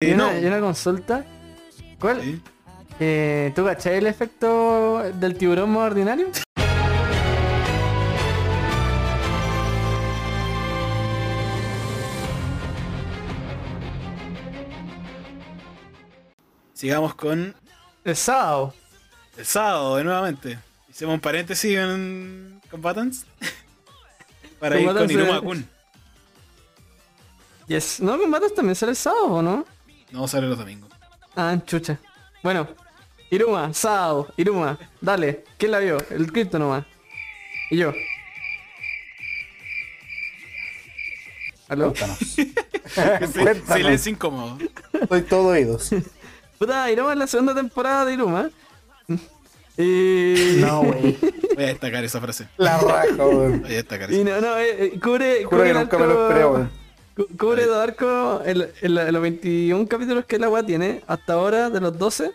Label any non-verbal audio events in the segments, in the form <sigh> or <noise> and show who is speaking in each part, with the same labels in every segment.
Speaker 1: Y
Speaker 2: Eh,
Speaker 1: una,
Speaker 2: no.
Speaker 1: una consulta. ¿Cuál?
Speaker 2: Sí.
Speaker 1: Eh, ¿Tú cachai el efecto del tiburón más ordinario?
Speaker 2: Sigamos con
Speaker 1: El sábado.
Speaker 2: el sábado de nuevamente. Hicimos un paréntesis en Combatants. <laughs> Para ir con
Speaker 1: Combatants,
Speaker 2: Iruma
Speaker 1: eh.
Speaker 2: Kun.
Speaker 1: Yes. No, combates también sale el sábado, ¿o no?
Speaker 2: No sale los domingos.
Speaker 1: Ah, chucha. Bueno. Iruma, sábado, Iruma, dale. ¿Quién la vio? El cripto nomás. Y yo. ¿Aló?
Speaker 3: Cuéntanos. <laughs>
Speaker 2: Sí, Silencio incómodo.
Speaker 3: Estoy todo oídos. <laughs>
Speaker 1: Puta, Iruma es la segunda temporada de Iruma. <laughs> Y...
Speaker 3: No, wey.
Speaker 2: Voy a destacar esa frase.
Speaker 3: La raja, weón.
Speaker 2: Voy a destacar
Speaker 1: Y
Speaker 2: esa.
Speaker 1: no, no, eh, eh, cubre, cubre
Speaker 3: que
Speaker 1: el
Speaker 3: nunca me lo esperé,
Speaker 1: Cubre dos arcos en, en- en los 21 capítulos que la weá tiene, hasta ahora de los 12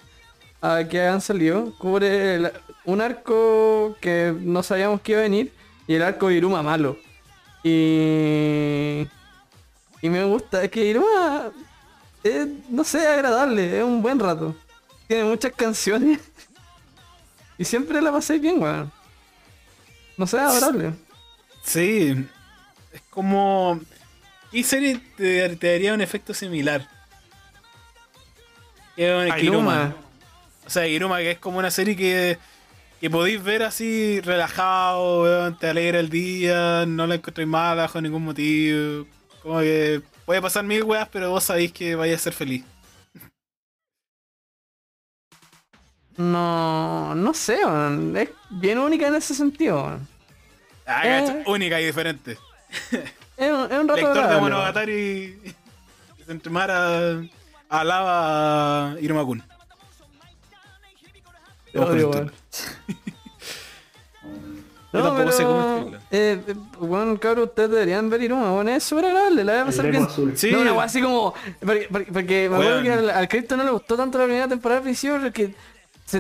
Speaker 1: a que han salido, cubre el- un arco que no sabíamos que iba a venir y el arco de Iruma malo. Y... Y me gusta, es que Iruma es, no sé, agradable, es un buen rato. Tiene muchas canciones. <laughs> Y siempre la pasé bien, weón. No sé, adorable.
Speaker 2: Sí. Es como. ¿Qué serie te, te daría un efecto similar? Que
Speaker 1: A
Speaker 2: Iruma. O sea, Iruma que es como una serie que, que podéis ver así relajado, weón, te alegra el día, no la encontréis mala bajo ningún motivo. Como que puede pasar mil weas, pero vos sabéis que vaya a ser feliz.
Speaker 1: No, no sé, es bien única en ese sentido.
Speaker 2: Ah,
Speaker 1: Eh.
Speaker 2: única y diferente. <laughs>
Speaker 1: Es un, es un rato
Speaker 2: Lector de
Speaker 1: agradable.
Speaker 2: Monogatari que se entremara alaba a Iruma Kun.
Speaker 1: Odio, weón.
Speaker 2: Yo
Speaker 1: No,
Speaker 2: tampoco sé cómo
Speaker 1: pero, eh, eh, bueno, cabrón, ustedes deberían ver Iruma, weón, es súper agradable, la voy a pasar bien.
Speaker 2: Sí.
Speaker 1: No, una así como, porque, porque- porque me acuerdo
Speaker 2: Weón.
Speaker 1: que al, al Crypto no le gustó tanto la primera temporada al principio porque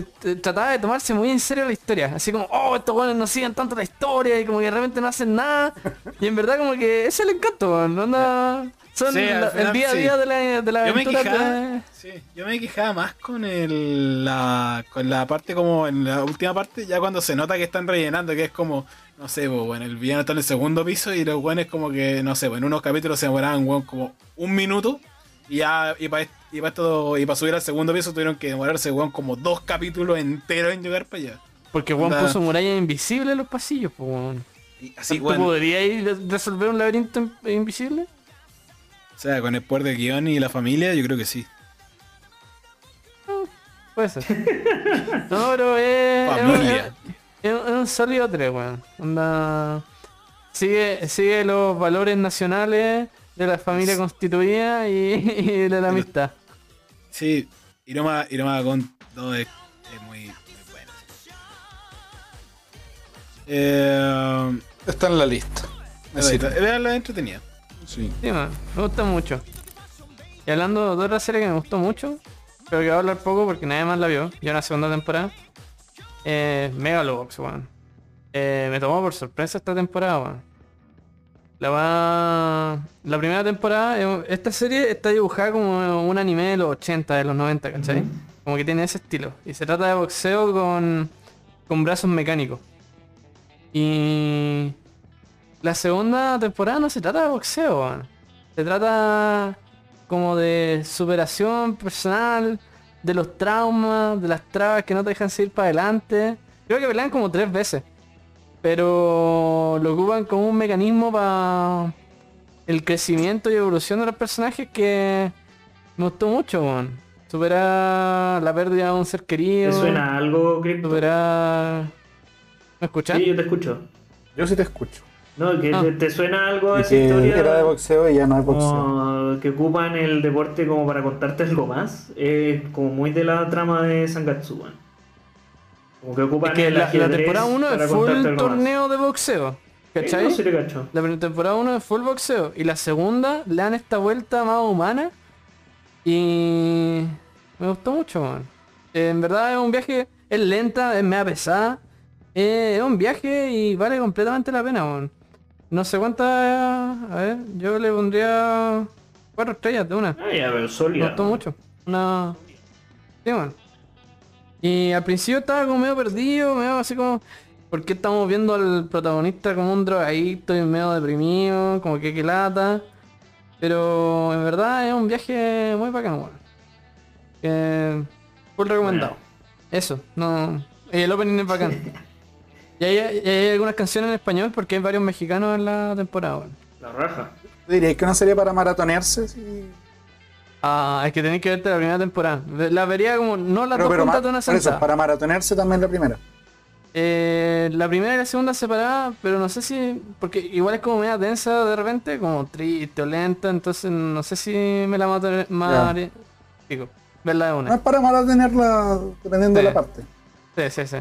Speaker 1: se trataba de tomarse muy en serio la historia, así como, oh, estos weones no siguen tanto la historia y como que realmente no hacen nada, y en verdad como que ese es el encanto, onda, son
Speaker 2: Sí, al
Speaker 1: la-
Speaker 2: final
Speaker 1: el día a
Speaker 2: sí.
Speaker 1: día de la, de la
Speaker 2: Yo me quejaba,
Speaker 1: de-
Speaker 2: sí, yo me quejaba más con el, la, con la parte como en la última parte, ya cuando se nota que están rellenando, que es como, no sé, pues, bueno, el villano está en el segundo piso y los buenos como que, no sé, pues, en unos capítulos se demoraban como un minuto y ya, y para y pa esto, y para subir al segundo piso tuvieron que demorarse weón, como dos capítulos enteros en llegar para allá.
Speaker 1: Porque Juan
Speaker 2: Onda.
Speaker 1: puso murallas invisibles en los pasillos, pues, weón.
Speaker 2: Así,
Speaker 1: ¿Tú
Speaker 2: weón,
Speaker 1: podrías resolver un laberinto in- invisible?
Speaker 2: o sea, con el poder de guion y la familia, yo creo que sí.
Speaker 1: Puede ser. <laughs> no, pero es, es,
Speaker 2: Familia.
Speaker 1: es un- es un sólido 3, weón. Onda... Sigue, sigue los valores nacionales de la familia constituida y, <laughs> y de la amistad.
Speaker 2: Sí, Iroma, Iroma con 2 es, es muy, muy bueno. Eh,
Speaker 3: Está en la lista.
Speaker 2: Veanla entretenida.
Speaker 3: Sí.
Speaker 1: Sí, man, me gusta mucho. Y hablando de otra serie que me gustó mucho, pero que voy a hablar poco porque nadie más la vio, ya en la segunda temporada, eh, Megalobox, weón. Eh, me tomó por sorpresa esta temporada, weón. La va... La primera temporada, eh, esta serie está dibujada como un anime de los 80, de los 90, ¿cachai? Como que tiene ese estilo. Y se trata de boxeo con, con brazos mecánicos. Y la segunda temporada no se trata de boxeo. Se trata como de superación personal, de los traumas, de las trabas que no te dejan seguir para adelante. Creo que pelean como tres veces. Pero lo ocupan como un mecanismo para el crecimiento y evolución de los personajes que me gustó mucho, weón. Superar la pérdida de un ser querido.
Speaker 4: ¿Te suena algo, Crypto?
Speaker 1: Superar... ¿Me escuchan?
Speaker 4: Sí, yo te escucho.
Speaker 3: Yo sí te escucho.
Speaker 4: No, que
Speaker 1: Ah.
Speaker 4: te, te suena algo
Speaker 3: Y
Speaker 4: esa
Speaker 3: que
Speaker 4: historia.
Speaker 3: era de boxeo y ya no es boxeo.
Speaker 4: como que ocupan el deporte como para contarte algo más. Es como muy de la trama de Sangatsu. Como que ocupan
Speaker 1: Es que
Speaker 4: el
Speaker 1: la, temporada 1
Speaker 4: para
Speaker 1: es full
Speaker 4: contarte algo más.
Speaker 1: torneo de boxeo.
Speaker 4: Sí,
Speaker 1: ¿Cachai?
Speaker 4: no, sí.
Speaker 1: La primera temporada 1 es full boxeo. Y la segunda le dan esta vuelta más humana. Y me gustó mucho, man. En verdad es un viaje, es lenta, es media pesada. Eh, es un viaje y vale completamente la pena, man. No sé cuánta... A ver, yo le pondría Cuatro estrellas de una.
Speaker 4: Ah, ya, pero
Speaker 1: Me
Speaker 4: sólida.
Speaker 1: gustó mucho. Una... Sí, bueno. Y al principio estaba como medio perdido, medio así como... ¿Por qué estamos viendo al protagonista como un drogadicto y medio deprimido? Como que que lata. Pero en verdad es un viaje muy bacán, weón. Full recomendado. Eso, no... y el opening es bacán. <laughs> y, hay, y hay algunas canciones en español porque hay varios mexicanos en la temporada, weón.
Speaker 4: La raja.
Speaker 3: ¿Diríais que no sería para maratonearse? Sí.
Speaker 1: Ah, es que tenéis que verte la primera temporada. La vería como, no las
Speaker 3: Pero,
Speaker 1: dos
Speaker 3: pero
Speaker 1: juntas de una
Speaker 3: por eso, para maratonearse también la primera.
Speaker 1: Eh, la primera y la segunda separadas, pero no sé si... Porque igual es como media densa de repente, como triste o lenta, entonces no sé si me la mato... ma- Digo, verla de
Speaker 3: No
Speaker 1: una.
Speaker 3: es para maratonearla dependiendo de la parte.
Speaker 1: Sí, sí, sí.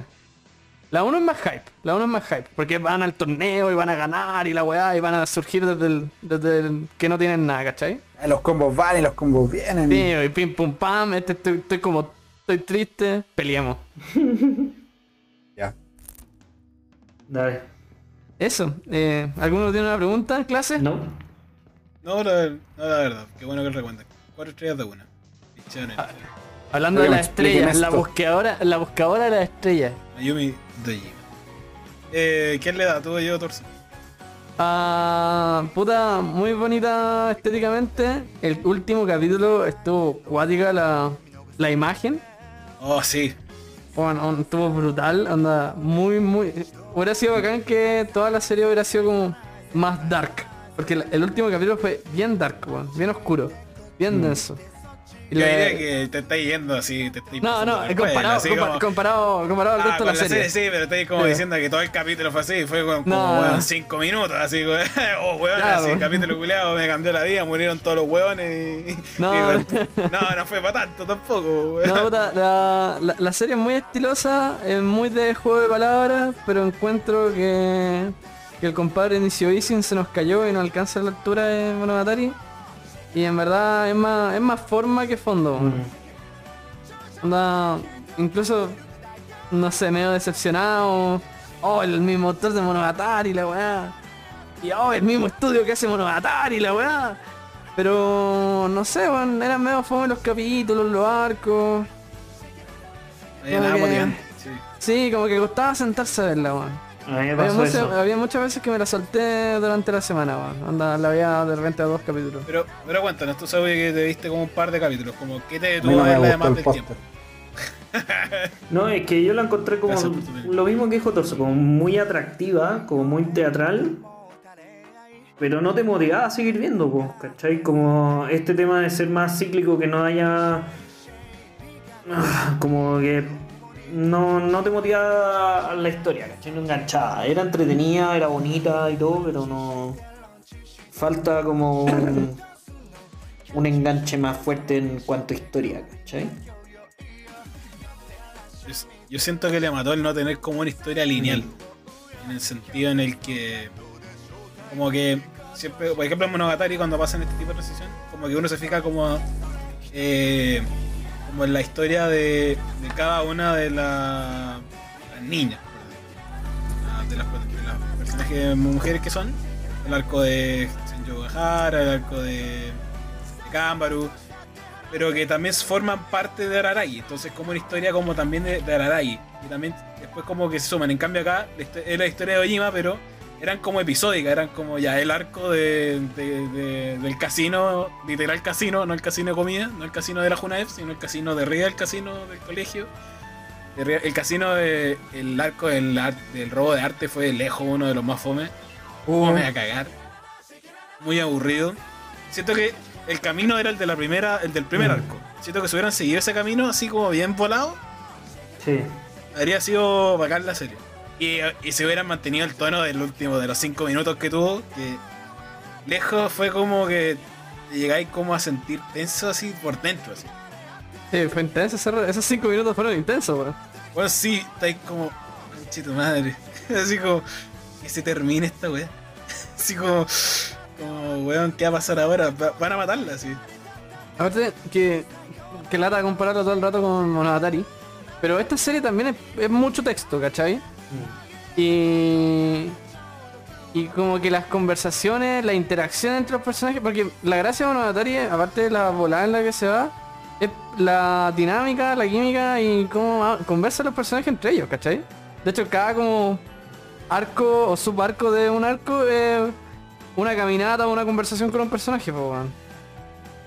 Speaker 1: La 1 es más hype, la 1 es más hype, porque van al torneo y van a ganar y la weá y van a surgir desde el, desde el que no tienen nada, ¿cachai?
Speaker 3: Eh, Los combos van y los combos vienen.
Speaker 1: Sí, y pim pum pam, este estoy, estoy como, estoy triste, peleemos. <laughs>
Speaker 3: Ya.
Speaker 4: Dale.
Speaker 1: Eso, eh, ¿alguno tiene una pregunta en clase?
Speaker 4: ¿No?
Speaker 2: No, la, no, la verdad. Qué bueno que lo recuerden. Cuatro estrellas de una. Pichones.
Speaker 1: Hablando de
Speaker 3: Oye,
Speaker 1: las estrellas, la buscadora, la buscadora de las estrellas.
Speaker 2: Ayumi Dojima. Eh, ¿Quién le da? ¿Tú yo, Torso?
Speaker 1: Ah, puta, muy bonita estéticamente. El último capítulo estuvo cuática la, la imagen.
Speaker 2: Oh, sí.
Speaker 1: Bueno, on- estuvo brutal, anda muy, muy... Hubiera sido bacán que toda la serie hubiera sido como más dark. Porque el, el último capítulo fue bien dark, weón, bien oscuro, bien denso. Y
Speaker 2: Yo
Speaker 1: la-
Speaker 2: diría que te estáis yendo así, te estáis
Speaker 1: No, no,
Speaker 2: la
Speaker 1: comparado,
Speaker 2: así como-
Speaker 1: comparado, comparado al
Speaker 2: Ah,
Speaker 1: resto de la serie.
Speaker 2: sí, pero estáis como
Speaker 1: Sí.
Speaker 2: diciendo que todo el capítulo fue así, fue como,
Speaker 1: No, no.
Speaker 2: cinco minutos, así, weón. <laughs> Oh, weón,
Speaker 1: Claro.
Speaker 2: así, el capítulo culiado me cambió la vida, murieron todos los weones y...
Speaker 1: No.
Speaker 2: y, no, no fue para tanto tampoco, weón.
Speaker 1: No, puta, la, la, la serie es muy estilosa, es muy de juego de palabras, pero encuentro que, que el compadre Inicio Isin se nos cayó y no alcanza la altura de Monogatari. Y en verdad es más, es más forma que fondo.
Speaker 4: Mm.
Speaker 1: Onda, incluso, no sé, medio decepcionado. Oh, el mismo autor de Monogatari, la weá. Y oh, el mismo estudio que hace Monogatari, la weá. Pero, no sé, weón, eran medio fome los capítulos, los arcos. Como que-
Speaker 2: motivante, sí.
Speaker 1: Sí, como que costaba sentarse a verla, weón. Había, muchas-
Speaker 4: eso.
Speaker 1: había muchas veces que me la solté durante la semana. Onda, la veía de repente a dos capítulos.
Speaker 2: Pero, pero cuéntanos, tú sabes que te viste como un par de capítulos, como ¿qué te detuvo
Speaker 3: no
Speaker 2: a verla además
Speaker 3: el
Speaker 2: del tiempo?
Speaker 4: No, es que yo la encontré como lo mismo que dijo Torso, como muy atractiva, como muy teatral, pero no te motivaba a seguir viendo, po, ¿cachai? Como este tema de ser más cíclico, que no haya... ah, Como que no, no te motivaba la historia, ¿cachai? No enganchaba. Era entretenida, era bonita y todo, pero no... Falta como un, <coughs> un enganche más fuerte en cuanto a historia, ¿cachai?
Speaker 2: Yo, yo siento que le mató el no tener como una historia lineal. En el sentido en el que. Como que. Siempre, por ejemplo, en Monogatari, cuando pasan este tipo de transición, como que uno se fija como. eh, como en la historia de, cada una de la- las niñas. De las, personajes mujeres que son. El arco de Senjo Gahara, el arco de, de pero que también forman parte de Araragi. Entonces como una historia como también de, de Araragi. Y también después como que se suman. En cambio acá es la historia de Ojima, pero eran como episódicas, eran como ya el arco de, de- de- del casino, literal casino, no el casino de comida, no el casino de la Junaef, sino el casino de arriba del casino del colegio. El casino de el arco del, del robo de arte fue lejos uno de los más fome. Fome a cagar. Muy aburrido. Siento que el camino era el de la primera, el del primer
Speaker 4: Mm.
Speaker 2: arco. Siento que si hubieran seguido ese camino así como bien volado,
Speaker 4: Sí.
Speaker 2: habría sido bacán la serie. Y, y si hubieran mantenido el tono del último, de los cinco minutos que tuvo, que lejos fue como que te llegáis como a sentir tenso así por dentro. Así.
Speaker 1: Sí, fue intenso, esos cinco minutos fueron intensos, weón.
Speaker 2: Bueno, sí, estáis como, conche tu madre. <laughs> Así como, que se termine esta weá. <laughs> Así como, como, weón, ¿qué va a pasar ahora? Va- van a matarla, así.
Speaker 1: Aparte que, que lata compararlo todo el rato con Monogatari. Pero esta serie también es, es mucho texto, ¿cachai? Y... y como que las conversaciones, la interacción entre los personajes, porque la gracia de Monogatari, aparte de la volada en la que se va, es la dinámica, la química y cómo conversan los personajes entre ellos, ¿cachai? De hecho, cada como arco o subarco de un arco es una caminata o una conversación con un personaje, weón.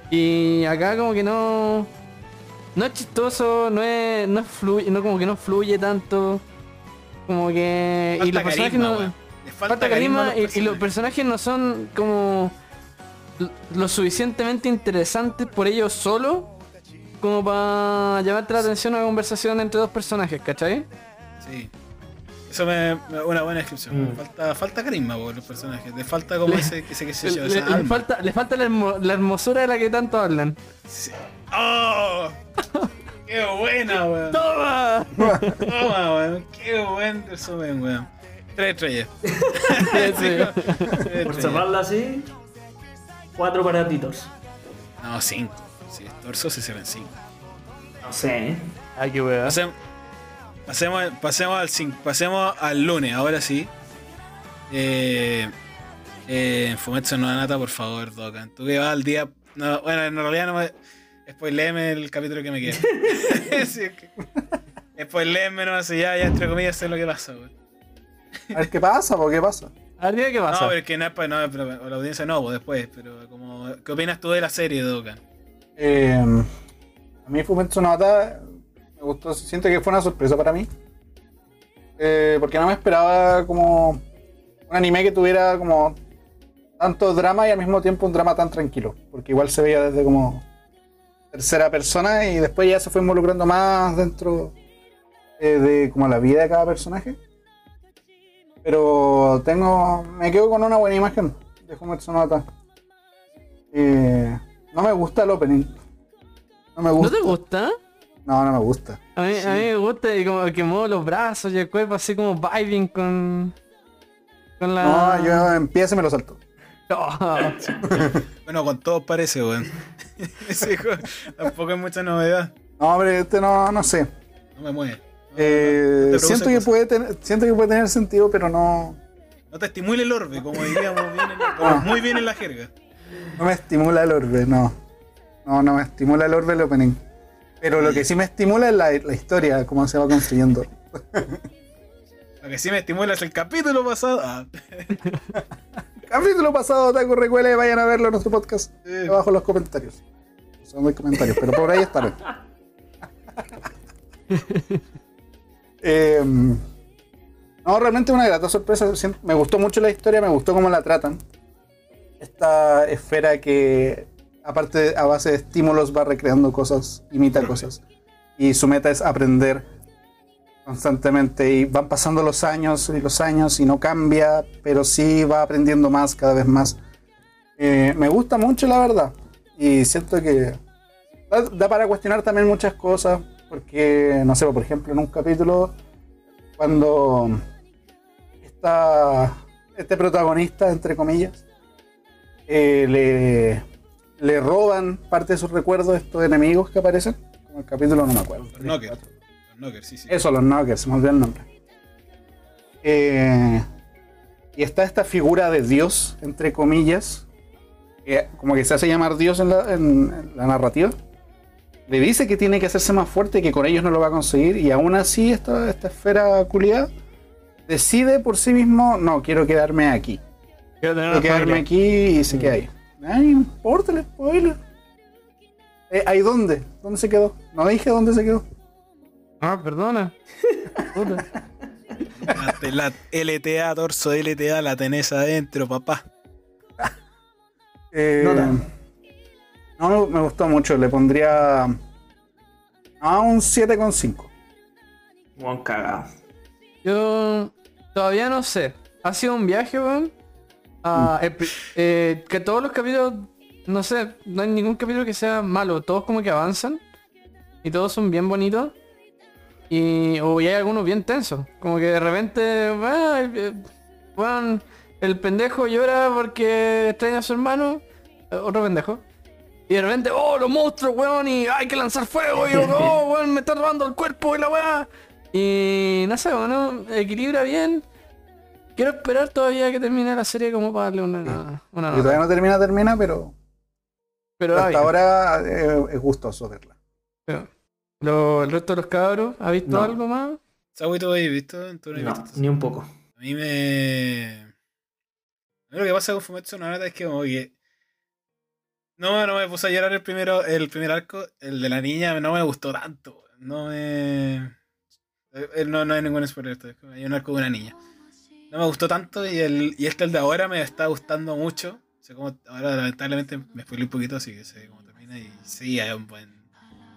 Speaker 1: Y acá como que no... No es chistoso, no es... No es fluye, no como que no fluye tanto. Como que... y
Speaker 2: Falta
Speaker 1: los personajes
Speaker 2: carisma,
Speaker 1: no...
Speaker 2: weón. Le
Speaker 1: Falta, carisma,
Speaker 2: a
Speaker 1: y, y los personajes no son como lo- suficientemente interesantes por ellos solos como para llamarte la atención a una conversación entre dos personajes, ¿cachai?
Speaker 2: Sí. Eso me, me- una buena descripción.
Speaker 4: Mm.
Speaker 2: Falta, falta carisma por los personajes. Le falta como
Speaker 1: Le-
Speaker 2: ese, ese que se
Speaker 1: Le,
Speaker 2: yo,
Speaker 1: le- le falta, le falta la, hermo- la hermosura de la que tanto hablan.
Speaker 2: Sí. ¡Oh! ¡Qué buena, weón!
Speaker 1: ¡Toma!
Speaker 2: Toma, weón. ¡Qué buen resumen, weón! Tres estrellas. <laughs> Tres
Speaker 4: Por cerrarla así, cuatro para Titos.
Speaker 2: No, cinco. Si es torso, se cierran cinco.
Speaker 4: No sé, ¿eh?
Speaker 1: Ay, qué.
Speaker 2: Pasem- Pasemos, pasemos, al, cin- pasemos al lunes, ahora sí. Eh, eh, Fumetsu no Anata, por favor, Dokan. Tú que vas al día. no, bueno, en realidad no me. Spoileeme el capítulo que me queda. <laughs> sí, es que. No sé, ya, ya entre comillas sé lo que pasa, weón.
Speaker 3: A ver qué pasa, po, qué pasa.
Speaker 1: A ver, qué pasa.
Speaker 2: No, pero es que no es para. No, pero la audiencia no, pues después. Pero, como. ¿Qué opinas tú de la serie, Dokan?
Speaker 3: Eh, a mí Fumetsu no Ata me gustó, siento que fue una sorpresa para mí. Eh, porque no me esperaba como un anime que tuviera como tanto drama y al mismo tiempo un drama tan tranquilo. Porque igual se veía desde como tercera persona y después ya se fue involucrando más dentro eh, de como la vida de cada personaje. Pero tengo. me quedo con una buena imagen de Fumetsu no Ata. Eh, no me gusta el opening. No me
Speaker 1: ¿No
Speaker 3: gusta.
Speaker 1: te gusta?
Speaker 3: No, no me gusta.
Speaker 1: A mí, a mí me gusta y como que muevo los brazos y el cuerpo así como vibing con... Con la...
Speaker 3: No, yo empiezo y me lo salto. <laughs>
Speaker 2: Bueno, con todos parece, weón. <laughs> Ese juego tampoco es mucha novedad.
Speaker 3: No, hombre, este no, no sé.
Speaker 2: No me mueve. No,
Speaker 3: Eh,
Speaker 2: no
Speaker 3: siento, que
Speaker 2: cosas.
Speaker 3: puede tener, siento que puede tener sentido, pero no,
Speaker 2: No te estimule el orbe, como diríamos bien en- como muy bien en la jerga.
Speaker 3: no me estimula el orbe, no. No, no me estimula el orbe el opening. Pero lo que sí me estimula es la, la historia, cómo se va construyendo. <laughs>
Speaker 2: Lo que sí me estimula es el capítulo pasado. Ah,
Speaker 3: Capítulo pasado, Taco Recuele, vayan a verlo en nuestro podcast.
Speaker 2: Sí.
Speaker 3: Abajo en los comentarios. Son muy comentarios, pero por ahí estarán. <laughs> Eh, no, realmente una grata sorpresa. Me gustó mucho la historia, me gustó cómo la tratan. Esta esfera que, aparte a base de estímulos, va recreando cosas, imita cosas. Y su meta es aprender constantemente. Y van pasando los años y los años y no cambia, pero sí va aprendiendo más, cada vez más. Eh, me gusta mucho, la verdad. Y siento que da, para cuestionar también muchas cosas. Porque, no sé, por ejemplo, en un capítulo, cuando está este protagonista, entre comillas, eh, le, le roban parte de sus recuerdos a estos enemigos que aparecen. Como el capítulo, no me acuerdo.
Speaker 2: Knockers. Sí, sí.
Speaker 3: Eso, los Knockers, se me olvidó el nombre. Eh, y está esta figura de Dios, entre comillas, que como que se hace llamar Dios en la, en- en la narrativa. Le dice que tiene que hacerse más fuerte, que con ellos no lo va a conseguir, y aún así esta, esta esfera culiada decide por sí mismo, no, quiero quedarme aquí.
Speaker 1: quiero tener
Speaker 3: Quiero quedarme
Speaker 1: familia.
Speaker 3: aquí y se queda ahí. Ay, no importa el spoiler. Eh, ¿Ahí dónde? ¿Dónde se quedó? No dije dónde se quedó.
Speaker 1: Ah, perdona. Puta.
Speaker 2: La, la LTA, torso de LTA, la tenés adentro, papá.
Speaker 3: Eh, no, me gustó mucho. Le pondría a un 7,5.
Speaker 4: Buen cagado.
Speaker 1: Yo todavía no sé. Ha sido un viaje, weón. Ah, pri- eh, que todos los capítulos, no sé, no hay ningún capítulo que sea malo. Todos como que avanzan. Y todos son bien bonitos. Y, o y hay algunos bien tensos. Como que de repente, ah, eh, weón, el pendejo llora porque extraña a su hermano. eh, otro pendejo. Y de repente, oh, los monstruos, weón, y hay que lanzar fuego, y <laughs> oh, weón, me está robando el cuerpo y la weá. Y no sé, bueno, equilibra bien. quiero esperar todavía que termine la serie como para darle una, una
Speaker 3: Y
Speaker 1: nota.
Speaker 3: todavía no termina, termina, pero
Speaker 1: Pero
Speaker 3: hasta ahora eh, es gustoso verla.
Speaker 1: Lo- el resto de los cabros, ¿ha visto
Speaker 4: No.
Speaker 1: algo más?
Speaker 2: Sawi, ¿tú has visto? ¿Tú no
Speaker 4: No,
Speaker 2: visto
Speaker 4: ni un poco.
Speaker 2: A mí me. A mí lo que pasa con Fumetsu no es que como que. No, no me puse a llorar el primero, el primer arco, el de la niña, no me gustó tanto. No me. eh, No, no hay ningún spoiler, esto, es como hay un arco de una niña. No me gustó tanto y el y este el de ahora me está gustando mucho. O sea, como ahora lamentablemente me spoilé un poquito, así que sé cómo termina y sí, hay un buen.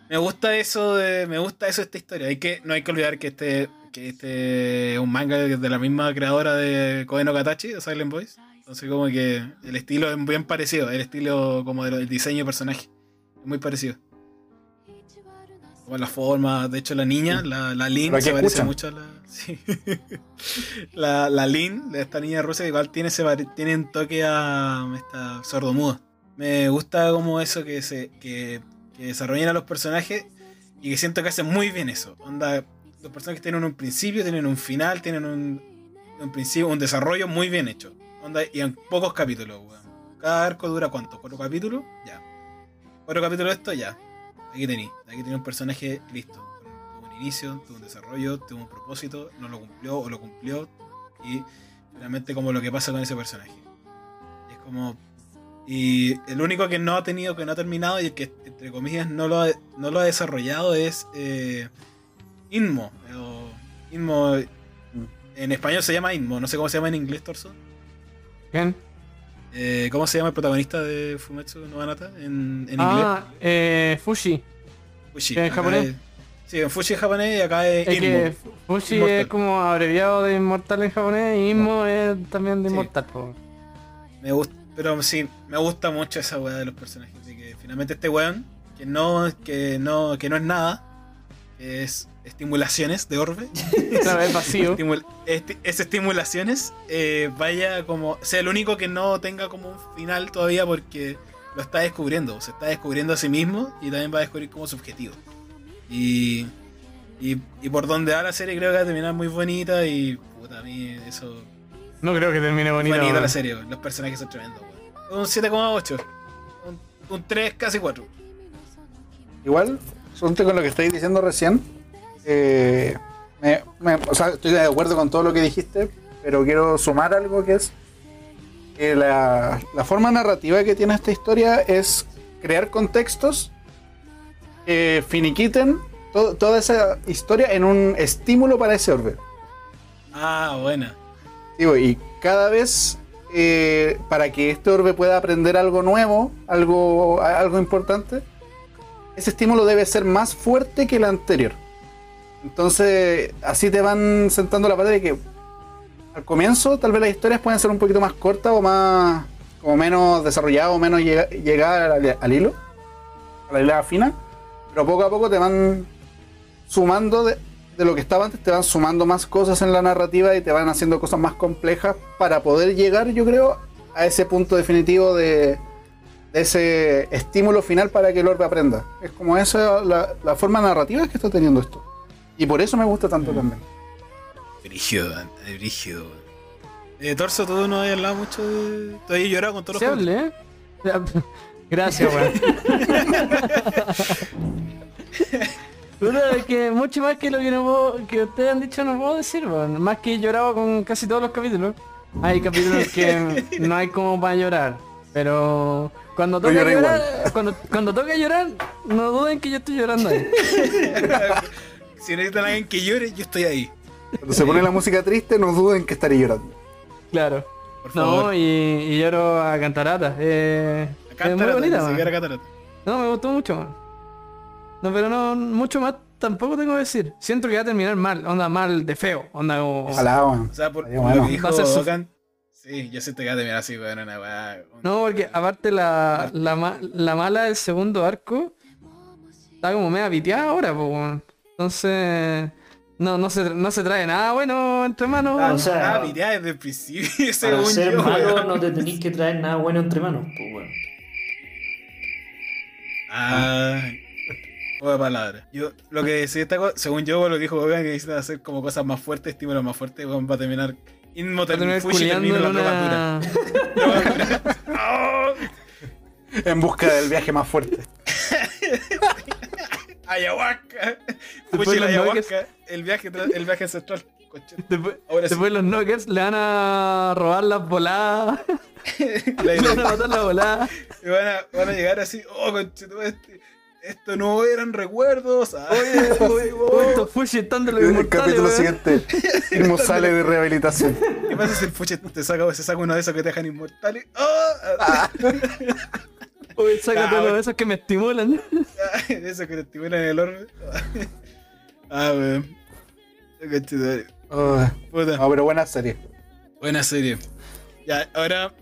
Speaker 2: Me gusta eso de. Me gusta eso de esta historia. Hay que, no hay que olvidar que este. que este es un manga de la misma creadora de Koe no Katachi, de Silent Boys. Entonces como que el estilo es bien parecido, el estilo como del diseño de personaje. Es muy parecido. Como la forma, de hecho la niña, la, la Lin, se parece mucho a la. <laughs> Sí. la, la Lin, de esta niña rusa, igual tiene, ese, tiene un toque a esta sordomuda. Me gusta como eso que se. que, que desarrollan a los personajes y que siento que hacen muy bien eso. Onda, los personajes tienen un principio, tienen un final, tienen un, un principio, un desarrollo muy bien hecho. Onda, y en pocos capítulos, weón. Cada arco dura cuánto? ¿Cuatro capítulos? Ya. Cuatro capítulos de esto, ya. Aquí tení. Aquí tenía un personaje listo. Tuvo un inicio, tuvo un desarrollo, tuvo un propósito, no lo cumplió o lo cumplió. Y finalmente como lo que pasa con ese personaje. Y es como. Y el único que no ha tenido, que no ha terminado y el que entre comillas no lo ha, no lo ha desarrollado es eh, Inmo. o Inmo. En español se llama Inmo, no sé cómo se llama en inglés, Torso.
Speaker 1: ¿Quién?
Speaker 2: Eh, ¿Cómo se llama el protagonista de Fumetsu no Banata en, en inglés?
Speaker 1: Ah, eh, Fushi.
Speaker 2: Fushi.
Speaker 1: ¿en japonés?
Speaker 2: es- sí, en Fushi es japonés y acá es
Speaker 1: Es
Speaker 2: Inmo.
Speaker 1: que Fushi
Speaker 2: Inmortal.
Speaker 1: es como abreviado de inmortal en japonés y Inmo es también de inmortal.
Speaker 2: Me gusta, pero sí, me gusta mucho esa weá de los personajes. De que finalmente este weón, que no, que no, que no es nada, es estimulaciones de orbe. <laughs>
Speaker 1: Claro, es vacío.
Speaker 2: estimul- esti- es estimulaciones, eh, vaya como, sea el único que no tenga como un final todavía porque lo está descubriendo, se está descubriendo a sí mismo y también va a descubrir como su objetivo. Y, y, y por donde va la serie creo que va a terminar muy bonita y puta, a mí eso...
Speaker 1: No creo que termine bonito.
Speaker 2: Bonita
Speaker 1: weón.
Speaker 2: la serie, los personajes son tremendos. weón. Un 7,8, un, un 3, casi 4.
Speaker 3: Igual, junto con lo que estáis diciendo recién, eh, me- me- o sea, estoy de acuerdo con todo lo que dijiste, pero quiero sumar algo que es que la, la forma narrativa que tiene esta historia es crear contextos que finiquiten to- toda esa historia en un estímulo para ese orbe.
Speaker 2: Ah, buena.
Speaker 3: Y cada vez eh, para que este orbe pueda aprender algo nuevo, algo, algo importante, ese estímulo debe ser más fuerte que el anterior. Entonces, así te van sentando la pata de que al comienzo tal vez las historias pueden ser un poquito más cortas o más como menos desarrolladas o menos llega- llegar al, al hilo, a la hilera fina, pero poco a poco te van sumando de, de lo que estaba antes, te van sumando más cosas en la narrativa y te van haciendo cosas más complejas para poder llegar, yo creo, a ese punto definitivo de, de ese estímulo final para que el orbe aprenda. Es como esa la, la forma narrativa que está teniendo esto. Y por eso me gusta tanto también.
Speaker 2: Brígido, es brígido. Eh, Torso, tú no habías hablado mucho de. Llorado con todos
Speaker 1: Se
Speaker 2: los
Speaker 1: hable, ¿eh? <laughs> Gracias, weón. <laughs> Es que mucho más que lo que, no puedo- que ustedes han dicho no puedo decir, weón. Más que he llorado con casi todos los capítulos. Hay capítulos que <laughs> no hay como para llorar. Pero cuando toca llorar, cuando, cuando toca llorar, no duden que yo estoy llorando ahí. <laughs>
Speaker 2: Si necesitan a alguien que llore, yo estoy ahí.
Speaker 3: Cuando se pone la música triste, no duden que estaré llorando.
Speaker 1: Claro.
Speaker 2: Por favor.
Speaker 1: No, y, y lloro a cantarata. Eh, es muy bonita, man.
Speaker 2: catarata.
Speaker 1: No, me gustó mucho, man. No, pero no, mucho más tampoco tengo que decir. Siento que va a terminar mal, onda mal de feo, onda como...
Speaker 3: Ojalá, weón.
Speaker 2: O sea, por,
Speaker 3: Ay,
Speaker 2: por
Speaker 3: bueno.
Speaker 2: lo que dijo Okan, Sí, yo siento que va a terminar así, weón, una weá. un-
Speaker 1: No, porque aparte la, la, ma- la mala del segundo arco está como media piteada ahora, pues, weón. Entonces... No, no se, no se trae nada bueno entre manos.
Speaker 2: Ah,
Speaker 4: o sea,
Speaker 2: ah, mirá, desde el principio, <laughs>
Speaker 4: Para
Speaker 2: según
Speaker 4: ser
Speaker 2: yo,
Speaker 4: malo
Speaker 2: weón.
Speaker 4: no te tenéis que traer nada bueno entre manos, pues bueno.
Speaker 2: Ah, buena palabra. Yo, lo que decía esta cosa, según yo, lo que dijo Ogan, que necesita hacer como cosas más fuertes, estímulos más fuertes, va a terminar
Speaker 1: culiando
Speaker 2: termina
Speaker 1: en
Speaker 2: la
Speaker 1: una...
Speaker 2: ¡Oh! <laughs>
Speaker 3: En busca del viaje más fuerte. <laughs>
Speaker 2: Ayahuasca.
Speaker 1: Después
Speaker 2: Fushi la
Speaker 1: los
Speaker 2: ayahuasca. El viaje, el viaje ancestral.
Speaker 1: Después,
Speaker 2: Ahora sí.
Speaker 1: después los Nuggets le van a robar las voladas. <laughs>
Speaker 2: La
Speaker 1: le van a matar las voladas.
Speaker 2: Y van a, van a llegar así, oh, conchetumare, este, esto no eran recuerdos. ah". <laughs>
Speaker 1: Oye, oye, estos Fushi están de los
Speaker 3: El
Speaker 1: inmortales,
Speaker 3: capítulo siguiente. <laughs> Irmo sale de rehabilitación.
Speaker 2: ¿Qué pasa si el fuche te saca, se saca uno de esos que te dejan inmortal? y- ¡Oh!
Speaker 1: Oye, sácate
Speaker 2: Ah, <laughs>
Speaker 1: uno
Speaker 2: bueno.
Speaker 1: de esos que me estimulan.
Speaker 2: Eso que te estimulan en el orbe. ah, weón.
Speaker 3: Oh,
Speaker 2: Puta.
Speaker 3: no, pero buena serie.
Speaker 2: Buena serie. Ya, ahora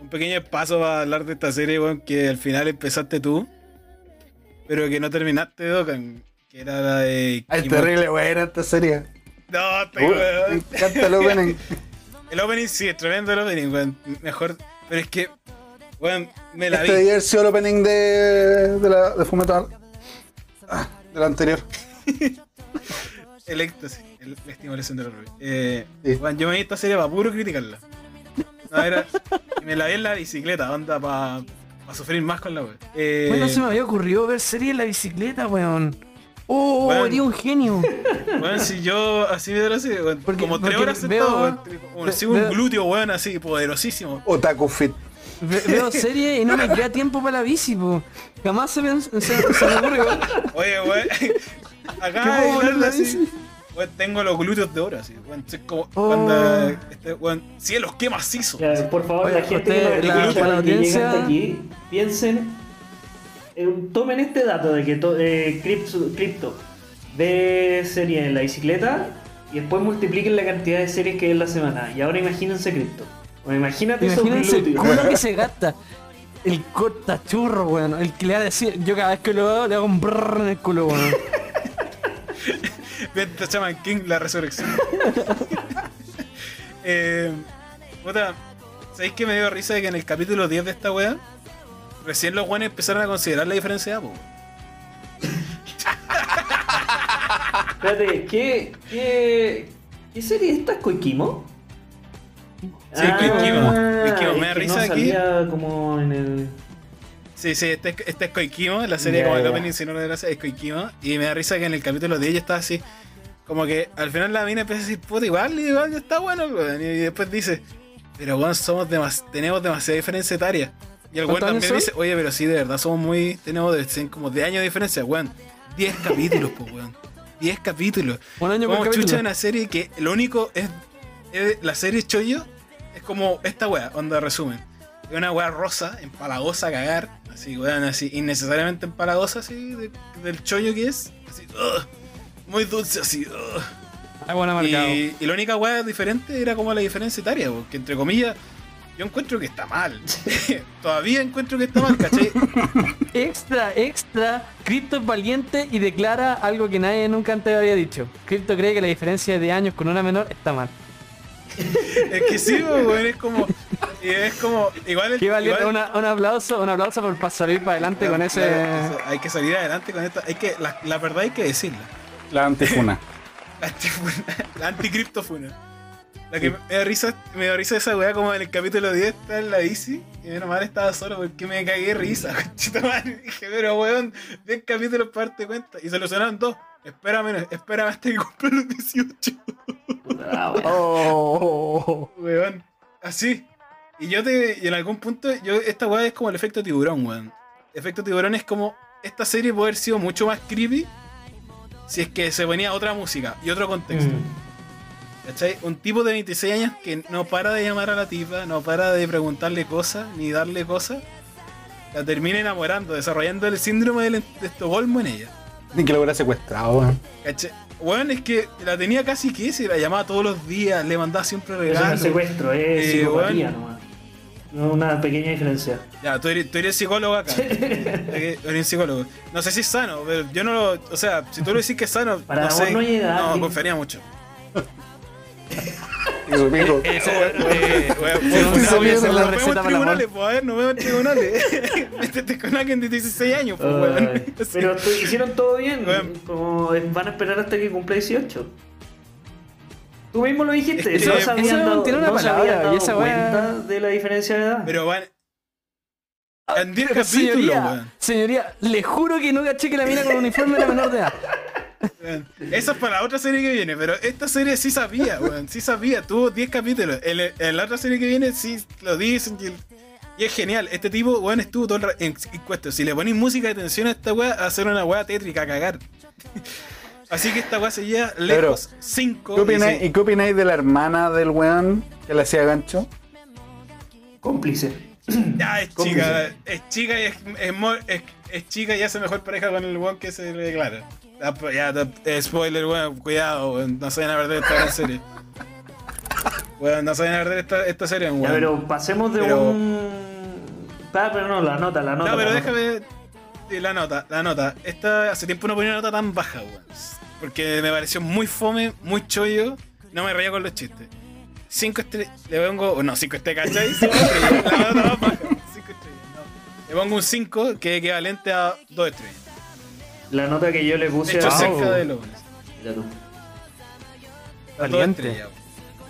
Speaker 2: un pequeño paso para hablar de esta serie, weón, que al final empezaste tú, pero que no terminaste, Dokkan. Que era la de.
Speaker 3: Ay,
Speaker 2: Kimo-
Speaker 3: terrible buena esta serie.
Speaker 2: No,
Speaker 3: Uy, me encanta el opening. <laughs>
Speaker 2: El opening sí, es tremendo el opening, weón. Mejor. Pero es que, weón, me la
Speaker 3: Este
Speaker 2: vi.
Speaker 3: haber sido el opening de, de, la, de Fullmetal. Ah, del anterior. <laughs>
Speaker 2: El éxtasis, el- la estimulación del orbe. Eh,
Speaker 3: Sí.
Speaker 2: weón, yo me vi esta serie para puro criticarla. No, era, me la vi en la bicicleta, onda, para sufrir más con la weón. Eh,
Speaker 1: Bueno, se me había ocurrido ver serie en la bicicleta, weón. Oh,
Speaker 2: Weón.
Speaker 1: eres un genio. <laughs>
Speaker 2: Weón, si yo así me así, weón,
Speaker 1: Porque-
Speaker 2: como tres horas sentado, sigo un
Speaker 1: veo-
Speaker 2: glúteo, weón, así, poderosísimo.
Speaker 3: Otaku Fit.
Speaker 1: Ve- veo <laughs> serie y no me queda tiempo para la bici, po. Jamás se me, se, se me ocurre, weón.
Speaker 2: Oye, weón, <laughs> acá
Speaker 1: ¿Qué puedo
Speaker 2: hay
Speaker 1: la
Speaker 2: así, tengo los glúteos de oro, así, weón, soy como
Speaker 1: Oh.
Speaker 2: cuando, este, cielos, qué macizo.
Speaker 4: Ya, por favor,
Speaker 1: Oye,
Speaker 4: la gente
Speaker 1: usted,
Speaker 4: que
Speaker 2: la-
Speaker 4: escucha
Speaker 1: la
Speaker 4: y que llega
Speaker 1: audiencia-
Speaker 4: hasta aquí, piensen, eh, tomen este dato de que to- eh, Crypto, Crypto ve series en la bicicleta y después multipliquen la cantidad de series que hay en la semana. Y ahora imagínense Crypto. O imagínate esos
Speaker 1: Imagínense el
Speaker 4: glúteos.
Speaker 1: que se gasta. El cortachurro, weón. El que le va a decir, yo cada vez que lo veo le hago un brrr en el culo, weón. <laughs>
Speaker 2: Venta Chaman King, la resurrección. <laughs> eh, puta, ¿sabéis que me dio risa de que en el capítulo 10 de esta wea, recién los weones empezaron a considerar la diferencia de edad, po, weón?
Speaker 4: Espérate, ¿qué, qué, qué serie esta es Koikimo?
Speaker 2: Sí, Koikimo, Koikimo, me da risa
Speaker 4: no
Speaker 2: aquí.
Speaker 4: salía como en el...
Speaker 2: Sí, sí, este, es- este es Koikimo, la serie como el
Speaker 4: ya.
Speaker 2: opening de la serie es Koikimo. Y me da risa que en el capítulo 10 ya está así. Como que al final la mina empieza a decir, puta, igual, igual ya está bueno, weón. Y después dice, pero weón, somos demas tenemos demasiada diferencia etaria. Y el weón
Speaker 1: ¿Cuántos años
Speaker 2: también
Speaker 1: son?
Speaker 2: dice, oye, pero sí, de verdad somos muy, tenemos de, como de años de diferencia, weón. 10 <laughs> capítulos, pues, weón. 10 capítulos.
Speaker 1: Un año
Speaker 2: Como chucha de una serie que lo único es, es- la serie Choyo es como esta wea, onda resumen. Es una wea rosa, empalagosa a cagar, así weón, así innecesariamente empalagosa así de- del chollo que es, así, ugh, muy dulce así. ugh.
Speaker 1: Ay, bueno, marcado.
Speaker 2: Y, y la única wea diferente era como la diferencia etaria, porque entre comillas yo encuentro que está mal. <laughs> Todavía encuentro que está mal, ¿cachai?
Speaker 1: Extra, extra. Crypto es valiente y declara algo que nadie nunca antes había dicho. Crypto cree que la diferencia de años con una menor está mal.
Speaker 2: Es que sí, weón, es como. y Es como. Igual el. Igual-
Speaker 1: Una- un aplauso, un aplauso por pa- salir para adelante con ese.
Speaker 2: Claro, hay que salir adelante con esta. Hay que, la, la verdad hay que decirla.
Speaker 3: La antifuna. <laughs>
Speaker 2: La, antifuna, la anticriptofuna. La que me da risa, me da risa esa weá como en el capítulo 10 está en la bici. Y menos mal estaba solo porque me cagué de risa. <laughs> conchita madre. Dije, pero weón, 10 capítulos para darte cuenta. Y solucionaron dos. Espérame, espérame hasta que cumpla los 18.
Speaker 4: Ah, bueno.
Speaker 1: Oh.
Speaker 2: Weón. Así. Y yo te. Y en algún punto, yo esta weá es como el efecto tiburón, weón. El efecto tiburón es como. Esta serie puede haber sido mucho más creepy si es que se ponía otra música y otro contexto.
Speaker 4: Mm.
Speaker 2: ¿Cachai? Un tipo de 26 años que no para de llamar a la tipa, no para de preguntarle cosas, ni darle cosas, la termina enamorando, desarrollando el síndrome de Estocolmo en ella.
Speaker 3: Ni que lo hubiera secuestrado, weón.
Speaker 2: ¿Cachai? Weón, es que la tenía casi que se la llamaba todos los días, le mandaba siempre
Speaker 4: Eso no es
Speaker 2: regalos.
Speaker 4: secuestro, es
Speaker 2: Eh,
Speaker 4: psicopatía nomás. No, una pequeña diferencia.
Speaker 2: Ya, tú eres, tú eres psicólogo acá. <laughs> Eres un psicólogo. No sé si es sano, pero yo no lo. O sea, si tú lo decís que es sano,
Speaker 4: Para
Speaker 2: no
Speaker 4: vos
Speaker 2: sé.
Speaker 4: no
Speaker 2: no,
Speaker 4: digo.
Speaker 2: confiaría mucho. <laughs>
Speaker 3: Y su pico.
Speaker 2: Eh,
Speaker 1: Se
Speaker 2: no,
Speaker 1: me
Speaker 2: no,
Speaker 1: olvidó
Speaker 2: no,
Speaker 1: hacer la
Speaker 2: nos vemos
Speaker 1: receta
Speaker 2: en
Speaker 1: para la
Speaker 2: tribunales, pues, a ver, nos vemos en tribunales. <laughs> Métete con alguien de 16 años, pues, weón.
Speaker 4: Pero hicieron todo bien.
Speaker 2: Weón.
Speaker 4: Como van a esperar hasta que cumpla 18. Tú mismo lo dijiste,
Speaker 2: Es que
Speaker 4: no se habían dado,
Speaker 1: una
Speaker 4: no
Speaker 1: palabra,
Speaker 4: dado
Speaker 1: y esa
Speaker 4: cuenta de la diferencia de edad.
Speaker 2: Pero van. En 10
Speaker 1: Pero,
Speaker 2: capítulos,
Speaker 1: señoría, le juro que no caché que la mina con uniforme era menor de edad.
Speaker 2: Eso es para la otra serie que viene, pero esta serie sí sabía, weón. Sí sabía, tuvo 10 capítulos. En, en la otra serie que viene sí lo dicen y, y es genial. Este tipo, weón, estuvo todo el rato en encuesto. Si le ponéis música de tensión a esta weá, va a ser una weá tétrica a cagar. <laughs> Así que esta weá se lleva lejos. 5.
Speaker 3: ¿Qué opináis- ¿Y qué opináis de la hermana del weón que le hacía gancho?
Speaker 4: Cómplice.
Speaker 2: Ya es
Speaker 4: Cómplice.
Speaker 2: chica, es chica y es, es, mo- es- es chica y hace mejor pareja con el weón que se le declara. Ya, pues, ya, eh, spoiler, weón, cuidado, weón, no se vayan a perder esta serie. Weón, no se vayan a perder esta, esta serie, weón.
Speaker 4: Ya, pero pasemos de
Speaker 2: Pero-
Speaker 4: un. Ah, pero no, la nota, la nota.
Speaker 2: no, pero
Speaker 4: nota.
Speaker 2: déjame. sí, La nota, la nota. Esta, hace tiempo no ponía una nota tan baja, weón. Porque me pareció muy fome, muy chollo. No me reía con los chistes. 5 estrellas. Le pongo. No, 5 estrellas, ¿cachai? 5 estrellas. La nota más baja. 5 estrellas. no. Le pongo un 5 que es equivalente a 2 estrellas.
Speaker 4: La nota que yo le puse
Speaker 2: hecho,
Speaker 4: a.
Speaker 2: cerca de lo
Speaker 4: Mira tú.
Speaker 2: Dos
Speaker 1: Valiente.
Speaker 2: estrellas.